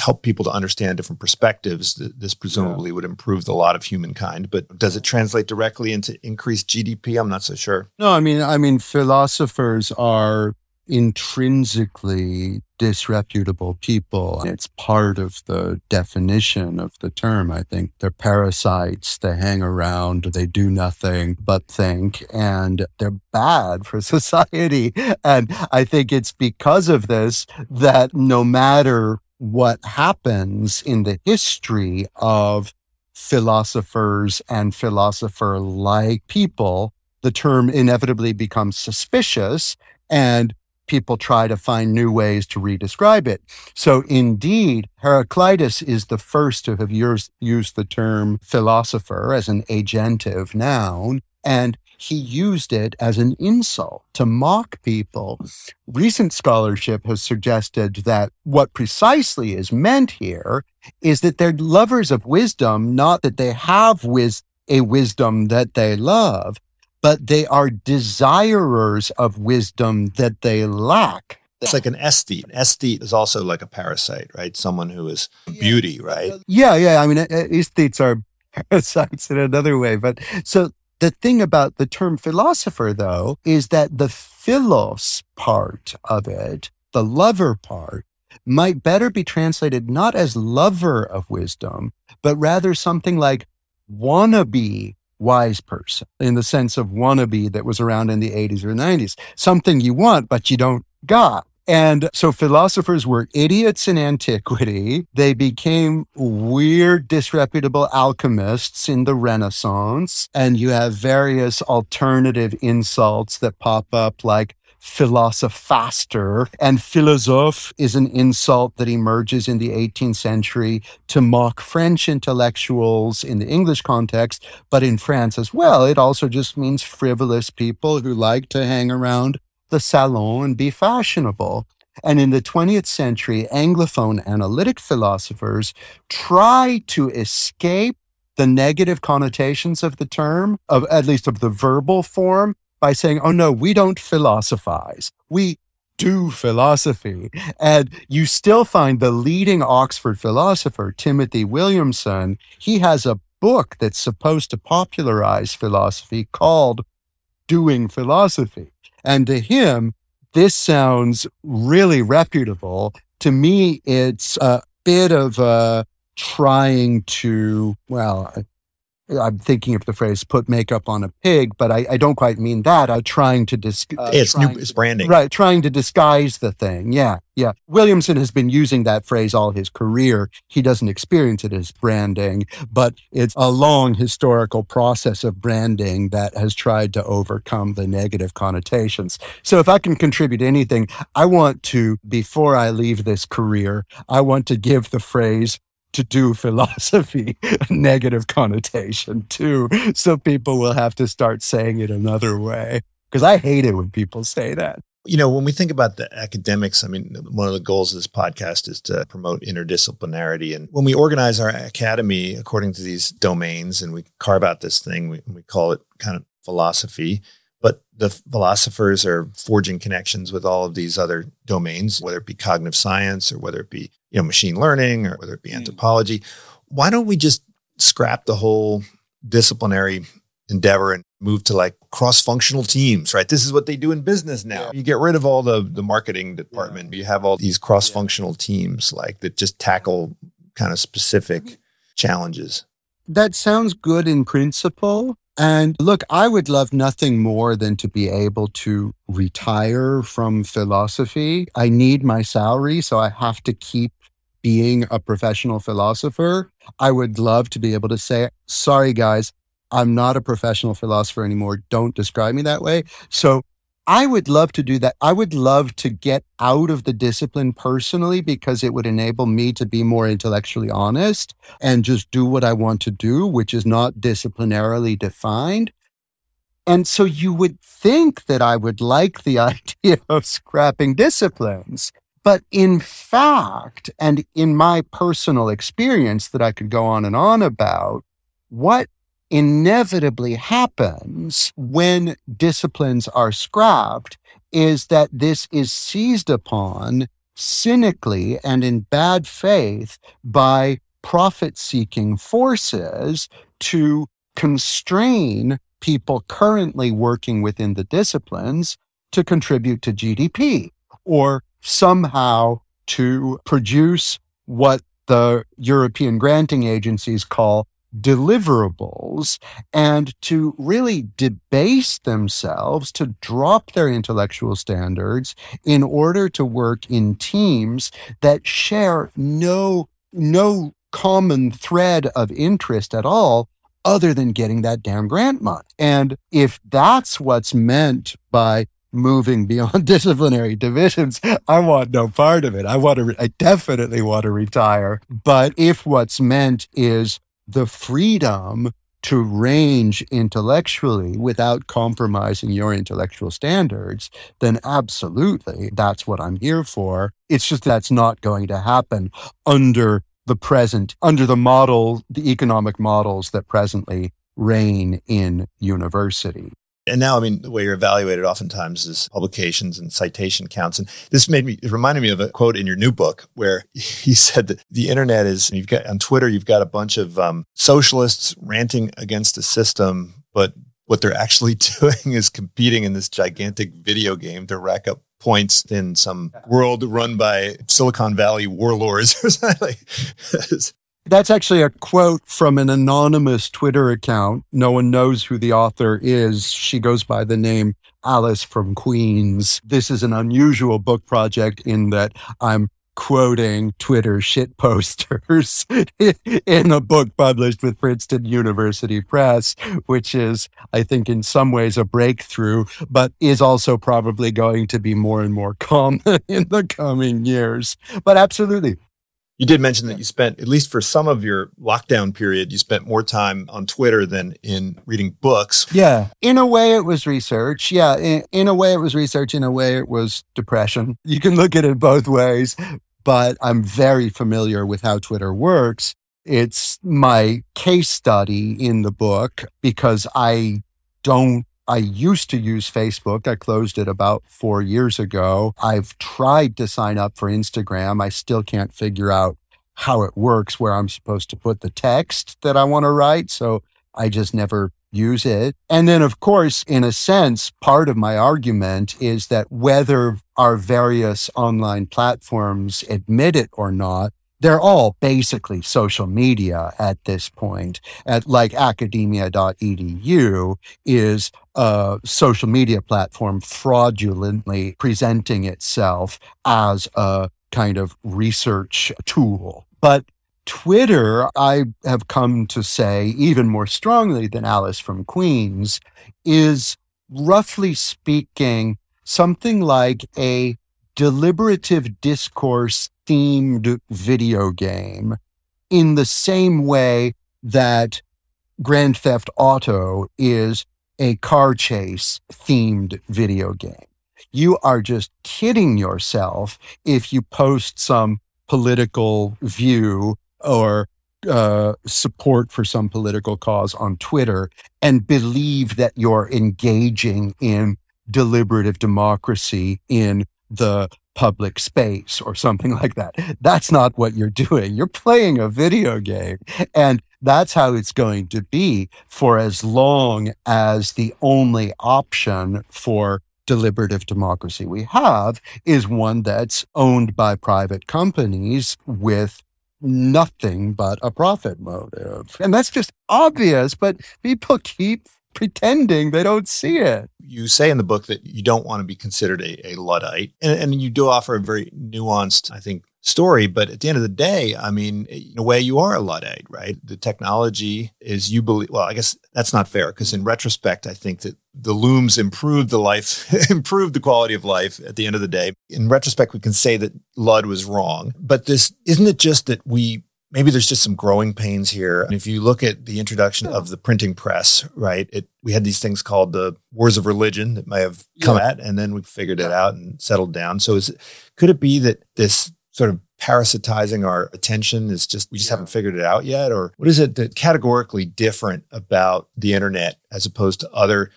help people to understand different perspectives, this presumably yeah. would improve the lot of humankind. But does it translate directly into increased GDP? I'm not so sure. No, I mean, I mean, philosophers are intrinsically disreputable people. It's part of the definition of the term. I think they're parasites. They hang around. They do nothing but think and they're bad for society. And I think it's because of this that no matter what happens in the history of philosophers and philosopher like people, the term inevitably becomes suspicious and people try to find new ways to redescribe it. So indeed, Heraclitus is the first to have used, the term philosopher as an agentive noun. And he used it as an insult to mock people. Recent scholarship has suggested that what precisely is meant here is that they're lovers of wisdom, not that they have wis- a wisdom that they love, but they are desirers of wisdom that they lack. It's like an aesthete. An aesthete is also like a parasite, right? Someone who is beauty, right? Yeah, yeah. I mean, aesthetes are parasites in another way. But so the thing about the term philosopher, though, is that the philos part of it, the lover part, might better be translated not as lover of wisdom, but rather something like wannabe wise person in the sense of wannabe that was around in the 80s or 90s. Something you want, but you don't got. And so philosophers were idiots in antiquity. They became weird, disreputable alchemists in the Renaissance. And you have various alternative insults that pop up like philosophaster. And philosophe is an insult that emerges in the 18th century to mock French intellectuals in the English context, but in France as well. It also just means frivolous people who like to hang around the salon and be fashionable. And in the 20th century, Anglophone analytic philosophers try to escape the negative connotations of the term, of at least of the verbal form, by saying, oh no, we don't philosophize. We do philosophy. And you still find the leading Oxford philosopher, Timothy Williamson, he has a book that's supposed to popularize philosophy called Doing Philosophy. And to him, this sounds really reputable. To me, it's a bit of a trying to, well, I'm thinking of the phrase "put makeup on a pig," but I, I don't quite mean that. I'm trying to disguise. Uh, it's new, it's branding, right? Trying to disguise the thing. Yeah, yeah. Williamson has been using that phrase all his career. He doesn't experience it as branding, but it's a long historical process of branding that has tried to overcome the negative connotations. So, if I can contribute anything, I want to, before I leave this career, I want to give the phrase to do philosophy negative connotation too. So people will have to start saying it another way. Because I hate it when people say that. You know, when we think about the academics, I mean, one of the goals of this podcast is to promote interdisciplinarity. And when we organize our academy according to these domains and we carve out this thing, we, we call it kind of philosophy. But the philosophers are forging connections with all of these other domains, whether it be cognitive science or whether it be you know machine learning or whether it be hmm. anthropology. Why don't we just scrap the whole disciplinary endeavor and move to like cross-functional teams, right? This is what they do in business now. Yeah. You get rid of all the the marketing department. Yeah. You have all these cross-functional yeah. teams like that just tackle kind of specific mm-hmm. challenges. That sounds good in principle. And look, I would love nothing more than to be able to retire from philosophy. I need my salary, so I have to keep being a professional philosopher. I would love to be able to say, sorry, guys, I'm not a professional philosopher anymore. Don't describe me that way. So I would love to do that. I would love to get out of the discipline personally because it would enable me to be more intellectually honest and just do what I want to do, which is not disciplinarily defined. And so you would think that I would like the idea of scrapping disciplines. But in fact, and in my personal experience that I could go on and on about, what inevitably happens when disciplines are scrapped is that this is seized upon cynically and in bad faith by profit seeking forces to constrain people currently working within the disciplines to contribute to GDP or somehow to produce what the European granting agencies call deliverables and to really debase themselves to drop their intellectual standards in order to work in teams that share no no common thread of interest at all other than getting that damn grant money. And if that's what's meant by moving beyond disciplinary divisions, I want no part of it. I want to, re- I definitely want to retire. But if what's meant is the freedom to range intellectually without compromising your intellectual standards, then absolutely that's what I'm here for. It's just that's not going to happen under the present, under the model, the economic models that presently reign in university. And now, I mean, the way you're evaluated oftentimes is publications and citation counts. And this made me, it reminded me of a quote in your new book where he said that the internet is, you've got on Twitter, you've got a bunch of um, socialists ranting against the system, but what they're actually doing is competing in this gigantic video game to rack up points in some world run by Silicon Valley warlords or something. That's actually a quote from an anonymous Twitter account. No one knows who the author is. She goes by the name Alice from Queens. This is an unusual book project in that I'm quoting Twitter shit posters in a book published with Princeton University Press, which is, I think, in some ways a breakthrough, but is also probably going to be more and more common in the coming years. But absolutely, you did mention that you spent, at least for some of your lockdown period, you spent more time on Twitter than in reading books. Yeah. In a way, it was research. Yeah. In, in a way, it was research. In a way, it was depression. You can look at it both ways, but I'm very familiar with how Twitter works. It's my case study in the book because I don't I used to use Facebook. I closed it about four years ago. I've tried to sign up for Instagram. I still can't figure out how it works where I'm supposed to put the text that I want to write. So I just never use it. And then, of course, in a sense, part of my argument is that whether our various online platforms admit it or not, they're all basically social media at this point. At like academia.edu is a social media platform fraudulently presenting itself as a kind of research tool. But Twitter, I have come to say even more strongly than Alice from Queens, is roughly speaking something like a deliberative discourse themed video game in the same way that Grand Theft Auto is a car chase themed video game. You are just kidding yourself if you post some political view or uh, support for some political cause on Twitter and believe that you're engaging in deliberative democracy in the public space or something like that. That's not what you're doing. You're playing a video game. And that's how it's going to be for as long as the only option for deliberative democracy we have is one that's owned by private companies with nothing but a profit motive. And that's just obvious, but people keep pretending they don't see it. You say in the book that you don't want to be considered a, a Luddite, and, and you do offer a very nuanced, I think, story. But at the end of the day, I mean, in a way, you are a Luddite, right? The technology is you believe, well, I guess that's not fair because in retrospect, I think that the looms improved the life, improved the quality of life at the end of the day. In retrospect, we can say that Ludd was wrong. But this isn't it just that we maybe there's just some growing pains here. And if you look at the introduction of the printing press, right, it we had these things called the wars of religion that may have come yeah. at, and then we figured it out and settled down. So is could it be that this sort of parasitizing our attention is just we just yeah. haven't figured it out yet, or what is it that categorically different about the internet as opposed to other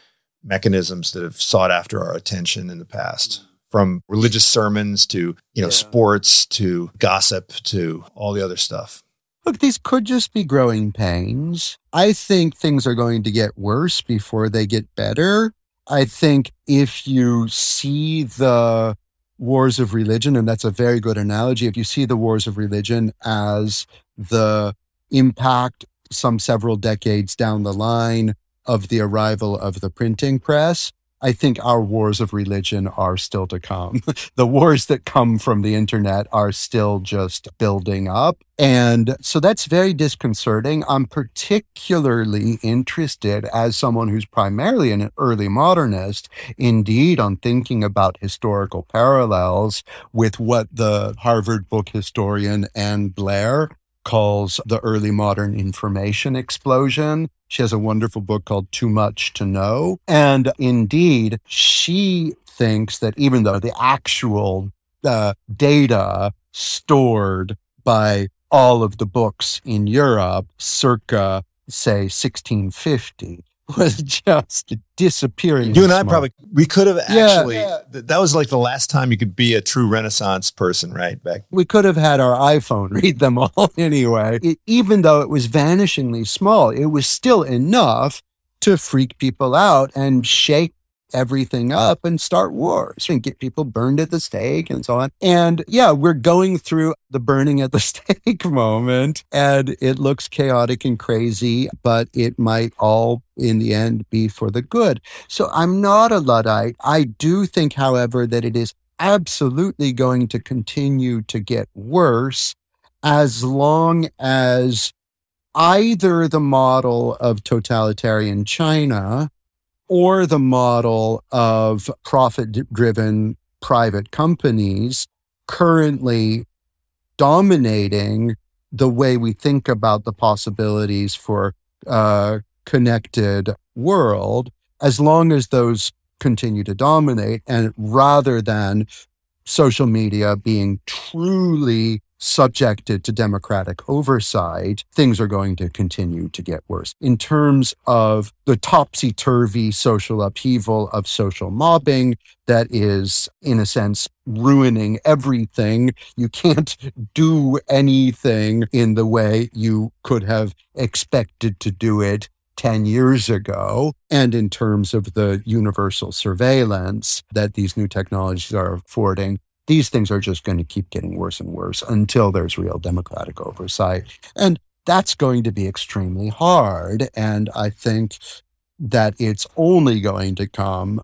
mechanisms that have sought after our attention in the past? From religious sermons to you know yeah. sports to gossip to all the other stuff Look, these could just be growing pains. I think things are going to get worse before they get better. I think if you see the wars of religion, and that's a very good analogy, if you see the wars of religion as the impact some several decades down the line of the arrival of the printing press, I think our wars of religion are still to come. the wars that come from the internet are still just building up. And so that's very disconcerting. I'm particularly interested as someone who's primarily an early modernist, indeed, on thinking about historical parallels with what the Harvard book historian Ann Blair calls the early modern information explosion. She has a wonderful book called Too Much to Know. And indeed, she thinks that even though the actual uh, data stored by all of the books in Europe circa, say, 1650 was just disappearing. You and I probably we could have actually yeah, yeah. that was like the last time you could be a true Renaissance person, right? Back we could have had our iPhone read them all anyway. It, even though it was vanishingly small, it was still enough to freak people out and shake everything up and start wars and get people burned at the stake and so on. And yeah, we're going through the burning at the stake moment and it looks chaotic and crazy, but it might all in the end be for the good. So I'm not a Luddite. I do think, however, that it is absolutely going to continue to get worse as long as either the model of totalitarian China or the model of profit driven private companies currently dominating the way we think about the possibilities for a connected world, as long as those continue to dominate, and rather than social media being truly subjected to democratic oversight, things are going to continue to get worse. In terms of the topsy turvy social upheaval of social mobbing, that is, in a sense, ruining everything. You can't do anything in the way you could have expected to do it 10 years ago, and in terms of the universal surveillance that these new technologies are affording, these things are just going to keep getting worse and worse until there's real democratic oversight. And that's going to be extremely hard. And I think that it's only going to come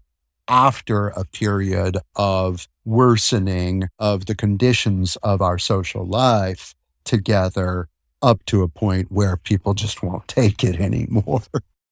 after a period of worsening of the conditions of our social life together up to a point where people just won't take it anymore.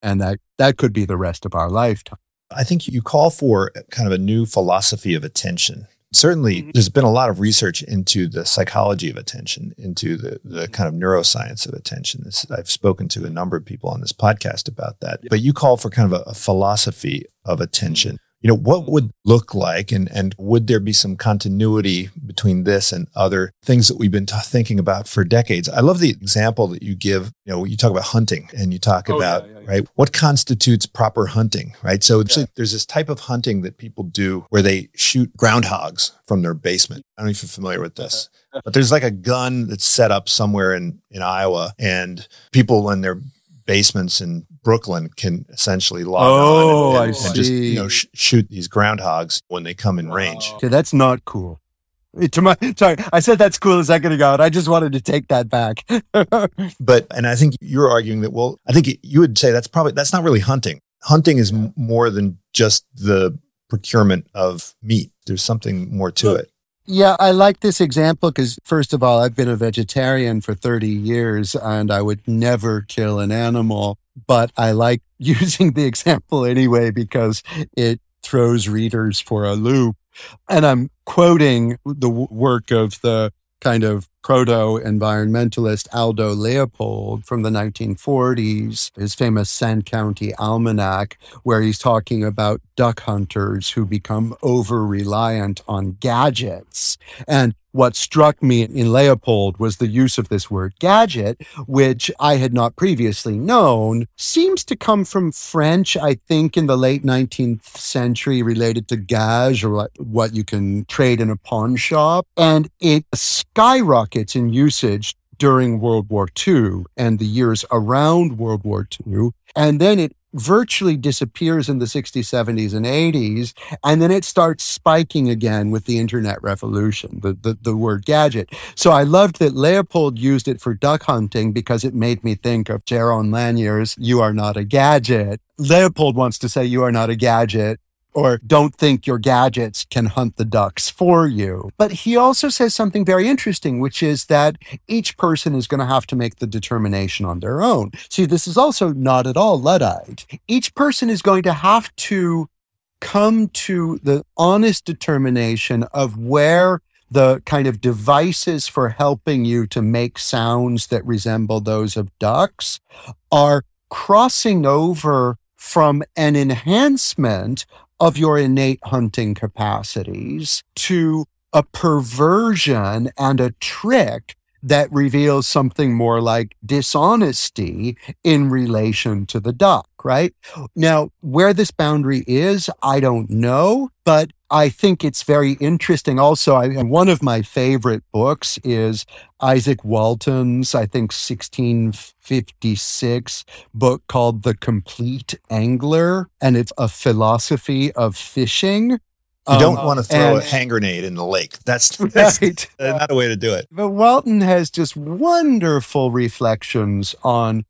And that, that could be the rest of our lifetime. I think you call for kind of a new philosophy of attention certainly mm-hmm. there's been a lot of research into the psychology of attention, into the, the kind of neuroscience of attention. This, I've spoken to a number of people on this podcast about that. But you call for kind of a, a philosophy of attention you know, what would look like and, and would there be some continuity between this and other things that we've been t- thinking about for decades? I love the example that you give, you know, you talk about hunting and you talk oh, about, yeah, yeah, yeah. right, what constitutes proper hunting, right? So there's this type of hunting that people do where they shoot groundhogs from their basement. I don't know if you're familiar with this. But there's like a gun that's set up somewhere in, in Iowa, and people in their basements in Brooklyn can essentially log oh, on and, oh, and, and just you know sh- shoot these groundhogs when they come in range. Okay, that's not cool. To my, sorry, I said that's cool a second ago, and I just wanted to take that back. but and I think you're arguing that. Well, I think you would say that's probably that's not really hunting. Hunting is more than just the procurement of meat. There's something more to it. Yeah, I like this example because, first of all, I've been a vegetarian for 30 years and I would never kill an animal. But I like using the example anyway because it throws readers for a loop. And I'm quoting the work of the kind of proto environmentalist Aldo Leopold from the 1940s, his famous Sand County Almanac, where he's talking about duck hunters who become over reliant on gadgets. And what struck me in Leopold was the use of this word gadget, which I had not previously known, seems to come from French, I think, in the late 19th century, related to gage or what you can trade in a pawn shop. And it skyrockets in usage during World War II and the years around World War II. And then it virtually disappears in the 60s, 70s, and 80s. And then it starts spiking again with the internet revolution, the, the, the, word gadget. So I loved that Leopold used it for duck hunting because it made me think of Jaron Lanier's You Are Not a Gadget. Leopold wants to say you are not a gadget or don't think your gadgets can hunt the ducks for you. But he also says something very interesting, which is that each person is going to have to make the determination on their own. See, this is also not at all Luddite. Each person is going to have to come to the honest determination of where the kind of devices for helping you to make sounds that resemble those of ducks are crossing over from an enhancement of your innate hunting capacities to a perversion and a trick that reveals something more like dishonesty in relation to the duck, right? Now, where this boundary is, I don't know, but I think it's very interesting. Also, I, one of my favorite books is Izaak Walton's, I think, 1656 book called The Compleat Angler, and it's a philosophy of fishing. You don't um, want to throw and, a hand grenade in the lake. That's, that's right. not a way to do it. But Walton has just wonderful reflections on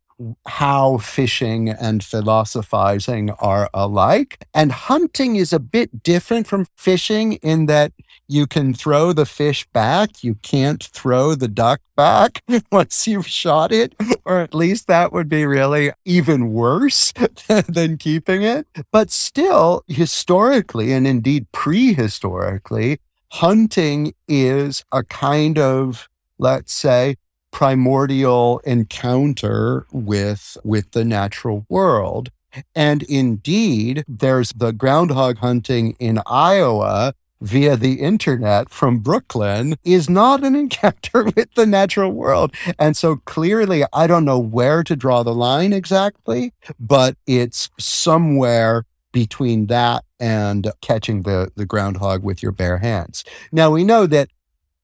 how fishing and philosophizing are alike. And hunting is a bit different from fishing in that you can throw the fish back. You can't throw the duck back once you've shot it, or at least that would be really even worse than keeping it. But still, historically, and indeed prehistorically, hunting is a kind of, let's say, primordial encounter with, with the natural world. And indeed, there's the groundhog hunting in Iowa via the internet from Brooklyn is not an encounter with the natural world. And so clearly, I don't know where to draw the line exactly, but it's somewhere between that and catching the, the groundhog with your bare hands. Now, we know that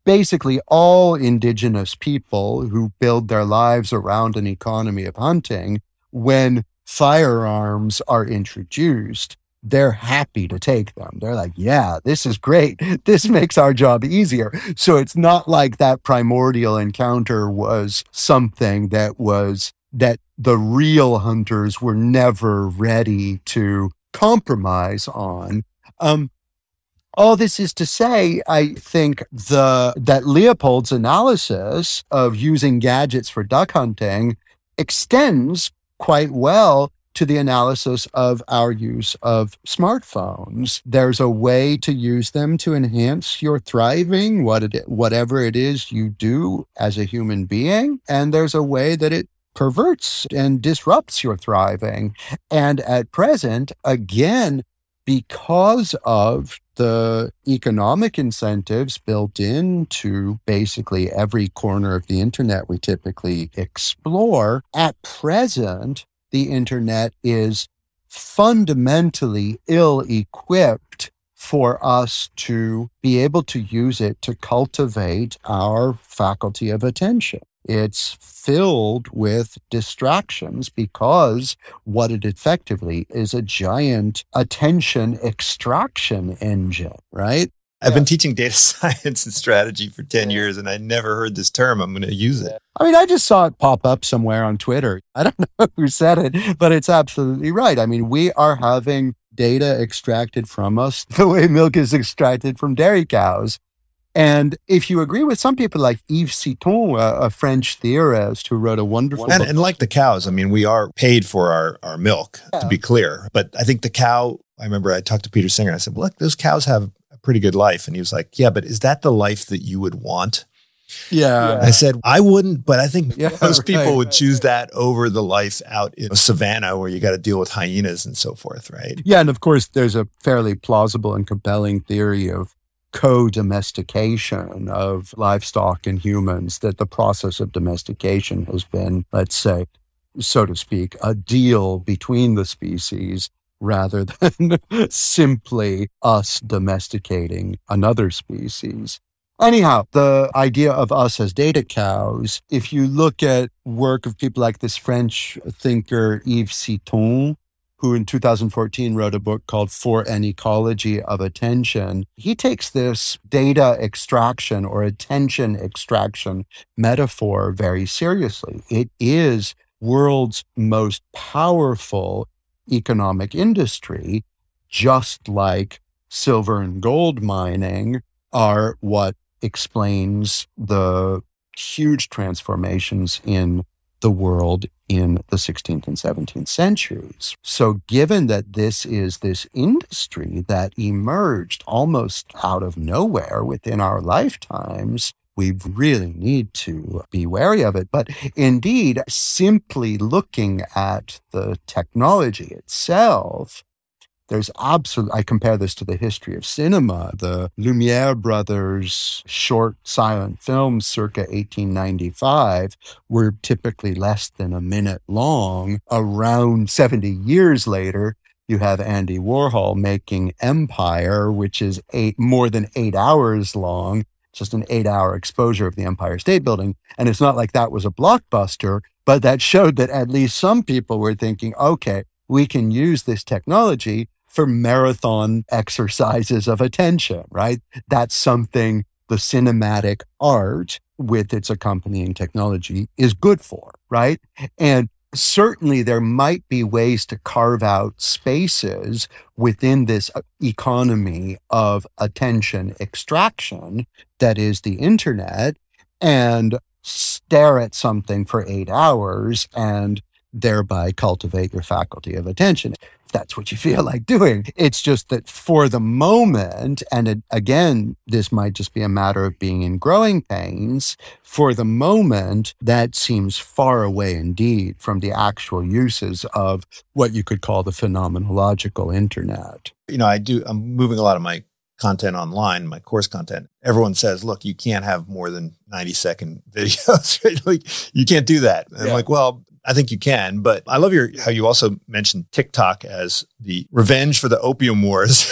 basically all indigenous people who build their lives around an economy of hunting, when firearms are introduced, they're happy to take them. They're like, yeah, this is great. This makes our job easier. So it's not like that primordial encounter was something that was that the real hunters were never ready to compromise on. Um, all this is to say, I think the that Leopold's analysis of using gadgets for duck hunting extends quite well to the analysis of our use of smartphones. There's a way to use them to enhance your thriving, what it, whatever it is you do as a human being. And there's a way that it perverts and disrupts your thriving. And at present, again, because of the economic incentives built into basically every corner of the internet we typically explore, at present, the internet is fundamentally ill equipped for us to be able to use it to cultivate our faculty of attention. It's filled with distractions because what it effectively is a giant attention extraction engine, right? I've been teaching data science and strategy for 10 years and I never heard this term. I'm going to use it. I mean, I just saw it pop up somewhere on Twitter. I don't know who said it, but it's absolutely right. I mean, we are having data extracted from us the way milk is extracted from dairy cows. And if you agree with some people like Yves Citton, a, a French theorist who wrote a wonderful and, and, like the cows, I mean, we are paid for our, our milk, yeah. to be clear. But I think the cow, I remember I talked to Peter Singer. and I said, well, look, those cows have a pretty good life. And he was like, yeah, but is that the life that you would want? Yeah. I said, I wouldn't, but I think yeah, most right, people would choose that over the life out in a savannah where you got to deal with hyenas and so forth, right? Yeah. And of course, there's a fairly plausible and compelling theory of co domestication of livestock and humans, that the process of domestication has been, let's say, so to speak, a deal between the species rather than simply us domesticating another species. Anyhow, the idea of us as data cows, if you look at work of people like this French thinker Yves Citton, who in 2014 wrote a book called For an Ecology of Attention, he takes this data extraction or attention extraction metaphor very seriously. It is world's most powerful economic industry, just like silver and gold mining are what explains the huge transformations in the world in the 16th and 17th centuries. So, given that this is this industry that emerged almost out of nowhere within our lifetimes, we really need to be wary of it. But indeed, simply looking at the technology itself, there's absolute, I compare this to the history of cinema. The Lumiere brothers' short silent films circa 1895 were typically less than a minute long. Around 70 years later, you have Andy Warhol making Empire, which is eight, more than eight hours long, just an eight hour exposure of the Empire State Building. And it's not like that was a blockbuster, but that showed that at least some people were thinking, okay, we can use this technology for marathon exercises of attention, right? That's something the cinematic art with its accompanying technology is good for, right? And certainly there might be ways to carve out spaces within this uh, economy of attention extraction that is the internet and stare at something for eight hours and thereby cultivate your faculty of attention that's what you feel like doing. It's just that for the moment, and it, again, this might just be a matter of being in growing pains. For the moment, that seems far away indeed from the actual uses of what you could call the phenomenological internet. You know, I do, I'm moving a lot of my content online, my course content, everyone says, look, you can't have more than 90 second videos. Right? Like you can't do that. And yeah. I'm like, well, I think you can, but I love your how you also mentioned TikTok as the revenge for the opium wars.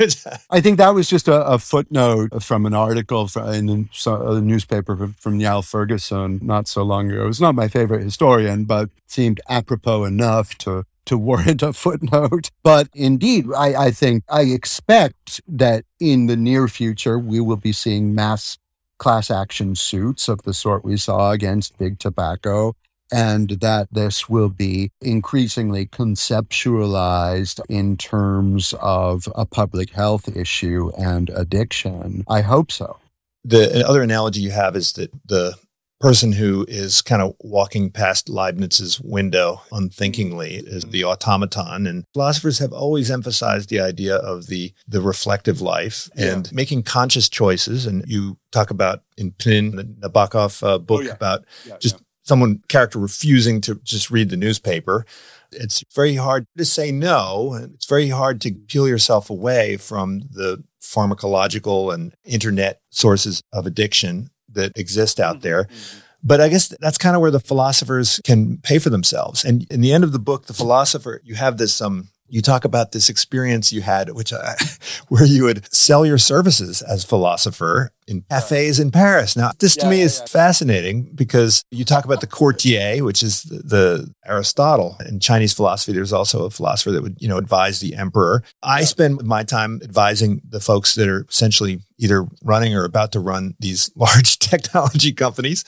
I think that was just a, a footnote from an article in a newspaper from Niall Ferguson not so long ago. It's not my favorite historian, but seemed apropos enough to to warrant a footnote. But indeed, I, I think I expect that in the near future we will be seeing mass class action suits of the sort we saw against big tobacco and that this will be increasingly conceptualized in terms of a public health issue and addiction. I hope so. The other analogy you have is that the person who is kind of walking past Leibniz's window unthinkingly is the automaton. And philosophers have always emphasized the idea of the, the reflective life and yeah. making conscious choices. And you talk about in Pnin, the Nabokov uh, book oh, yeah. about yeah, just someone character refusing to just read the newspaper. It's very hard to say no. It's very hard to peel yourself away from the pharmacological and internet sources of addiction that exist out mm-hmm. there. Mm-hmm. But I guess that's kind of where the philosophers can pay for themselves. And in the end of the book, the philosopher, you have this um, you talk about this experience you had, which I, where you would sell your services as philosopher in cafes in Paris. Now, this to me yeah, is yeah. fascinating because you talk about the courtier, which is the, the, Aristotle in Chinese philosophy. There's also a philosopher that would, you know, advise the emperor. I spend my time advising the folks that are essentially either running or about to run these large technology companies.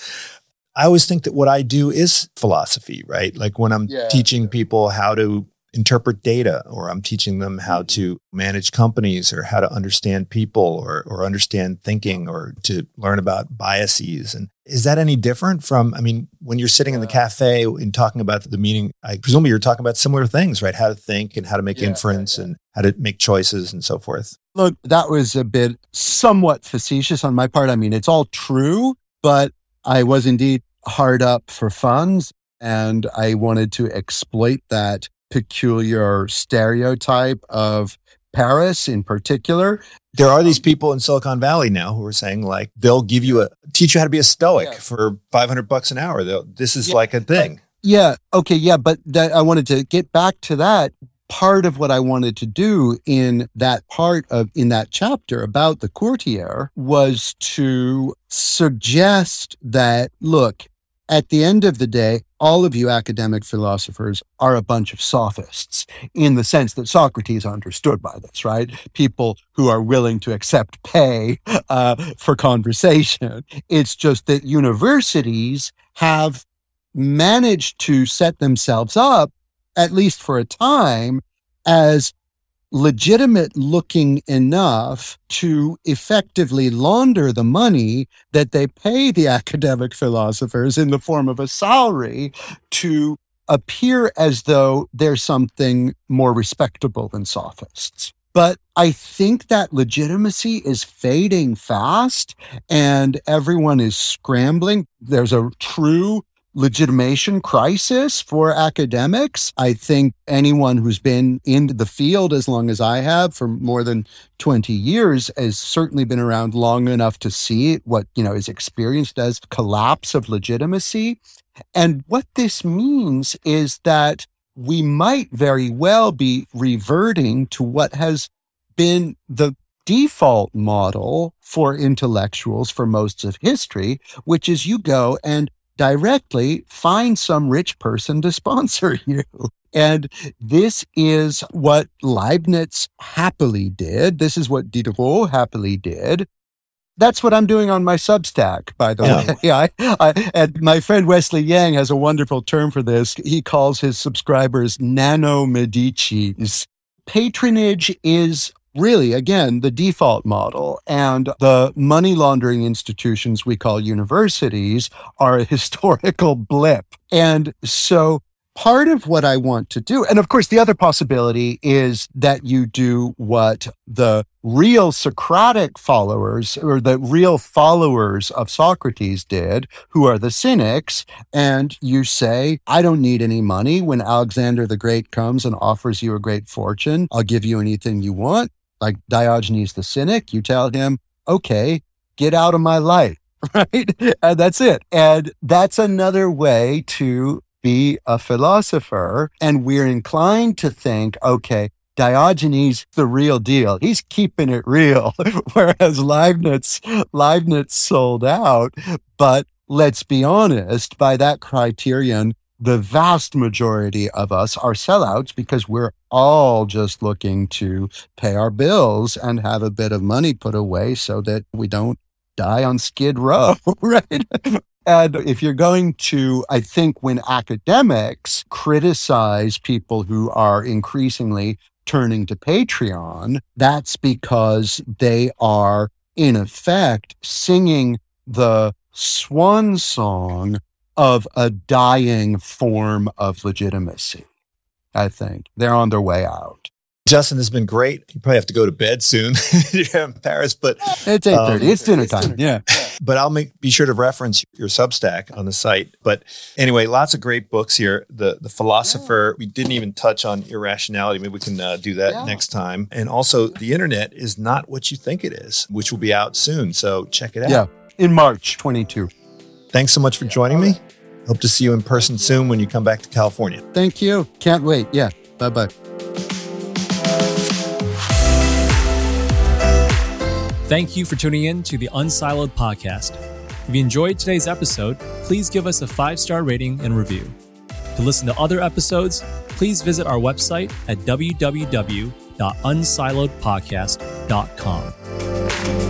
I always think that what I do is philosophy, right? Like when I'm teaching people how to interpret data or I'm teaching them how mm-hmm. to manage companies or how to understand people or, or understand thinking or to learn about biases. And is that any different from, I mean, when you're sitting in the cafe and talking about the meaning, I presume you're talking about similar things, right? How to think and how to make yeah, inference yeah, yeah. and how to make choices and so forth. Look, that was a bit somewhat facetious on my part. I mean, it's all true, but I was indeed hard up for funds and I wanted to exploit that peculiar stereotype of Paris in particular. There are these um, people in Silicon Valley now who are saying like they'll give you a teach you how to be a stoic yeah. for 500 bucks an hour. They'll, this is yeah. like a thing. Yeah. Okay. Yeah. But that, I wanted to get back to that. Part of what I wanted to do in that part of in that chapter about the courtier was to suggest that look, at the end of the day, all of you academic philosophers are a bunch of sophists in the sense that Socrates understood by this, right? People who are willing to accept pay uh, for conversation. It's just that universities have managed to set themselves up, at least for a time, as legitimate looking enough to effectively launder the money that they pay the academic philosophers in the form of a salary to appear as though they're something more respectable than sophists. But I think that legitimacy is fading fast and everyone is scrambling. There's a true legitimation crisis for academics. I think anyone who's been in the field as long as I have for more than 20 years has certainly been around long enough to see what, you know, is experienced as collapse of legitimacy. And what this means is that we might very well be reverting to what has been the default model for intellectuals for most of history, which is you go and directly find some rich person to sponsor you. And this is what Leibniz happily did. This is what Diderot happily did. That's what I'm doing on my Substack, by the yeah. way. Yeah, I, I, and my friend Wesley Yang has a wonderful term for this. He calls his subscribers nano medicis. Patronage is really, again, the default model. And the money laundering institutions we call universities are a historical blip. And so part of what I want to do, and of course, the other possibility is that you do what the real Socratic followers or the real followers of Socrates did, who are the cynics, and you say, I don't need any money. When Alexander the Great comes and offers you a great fortune, I'll give you anything you want like Diogenes the Cynic, you tell him, okay, get out of my life, right? And that's it. And that's another way to be a philosopher. And we're inclined to think, okay, Diogenes, the real deal. He's keeping it real. Whereas Leibniz, Leibniz sold out. But let's be honest, by that criterion, the vast majority of us are sellouts because we're all just looking to pay our bills and have a bit of money put away so that we don't die on skid row, right? And if you're going to, I think when academics criticize people who are increasingly turning to Patreon, that's because they are in effect singing the swan song of a dying form of legitimacy. I think they're on their way out. Justin has been great. You probably have to go to bed soon in Paris, but it's eight thirty. Um, it's dinner time. Yeah, but I'll make be sure to reference your Substack on the site. But anyway, lots of great books here. The the philosopher. Yeah. We didn't even touch on irrationality. Maybe we can uh, do that yeah. next time. And also, the internet is not what you think it is, which will be out soon. So check it out. Yeah, in March twenty two. Thanks so much for joining me. Hope to see you in person soon when you come back to California. Thank you. Can't wait. Yeah. Bye bye. Thank you for tuning in to the Unsiloed podcast. If you enjoyed today's episode, please give us a five star rating and review. To listen to other episodes, please visit our website at www.unsiloedpodcast.com.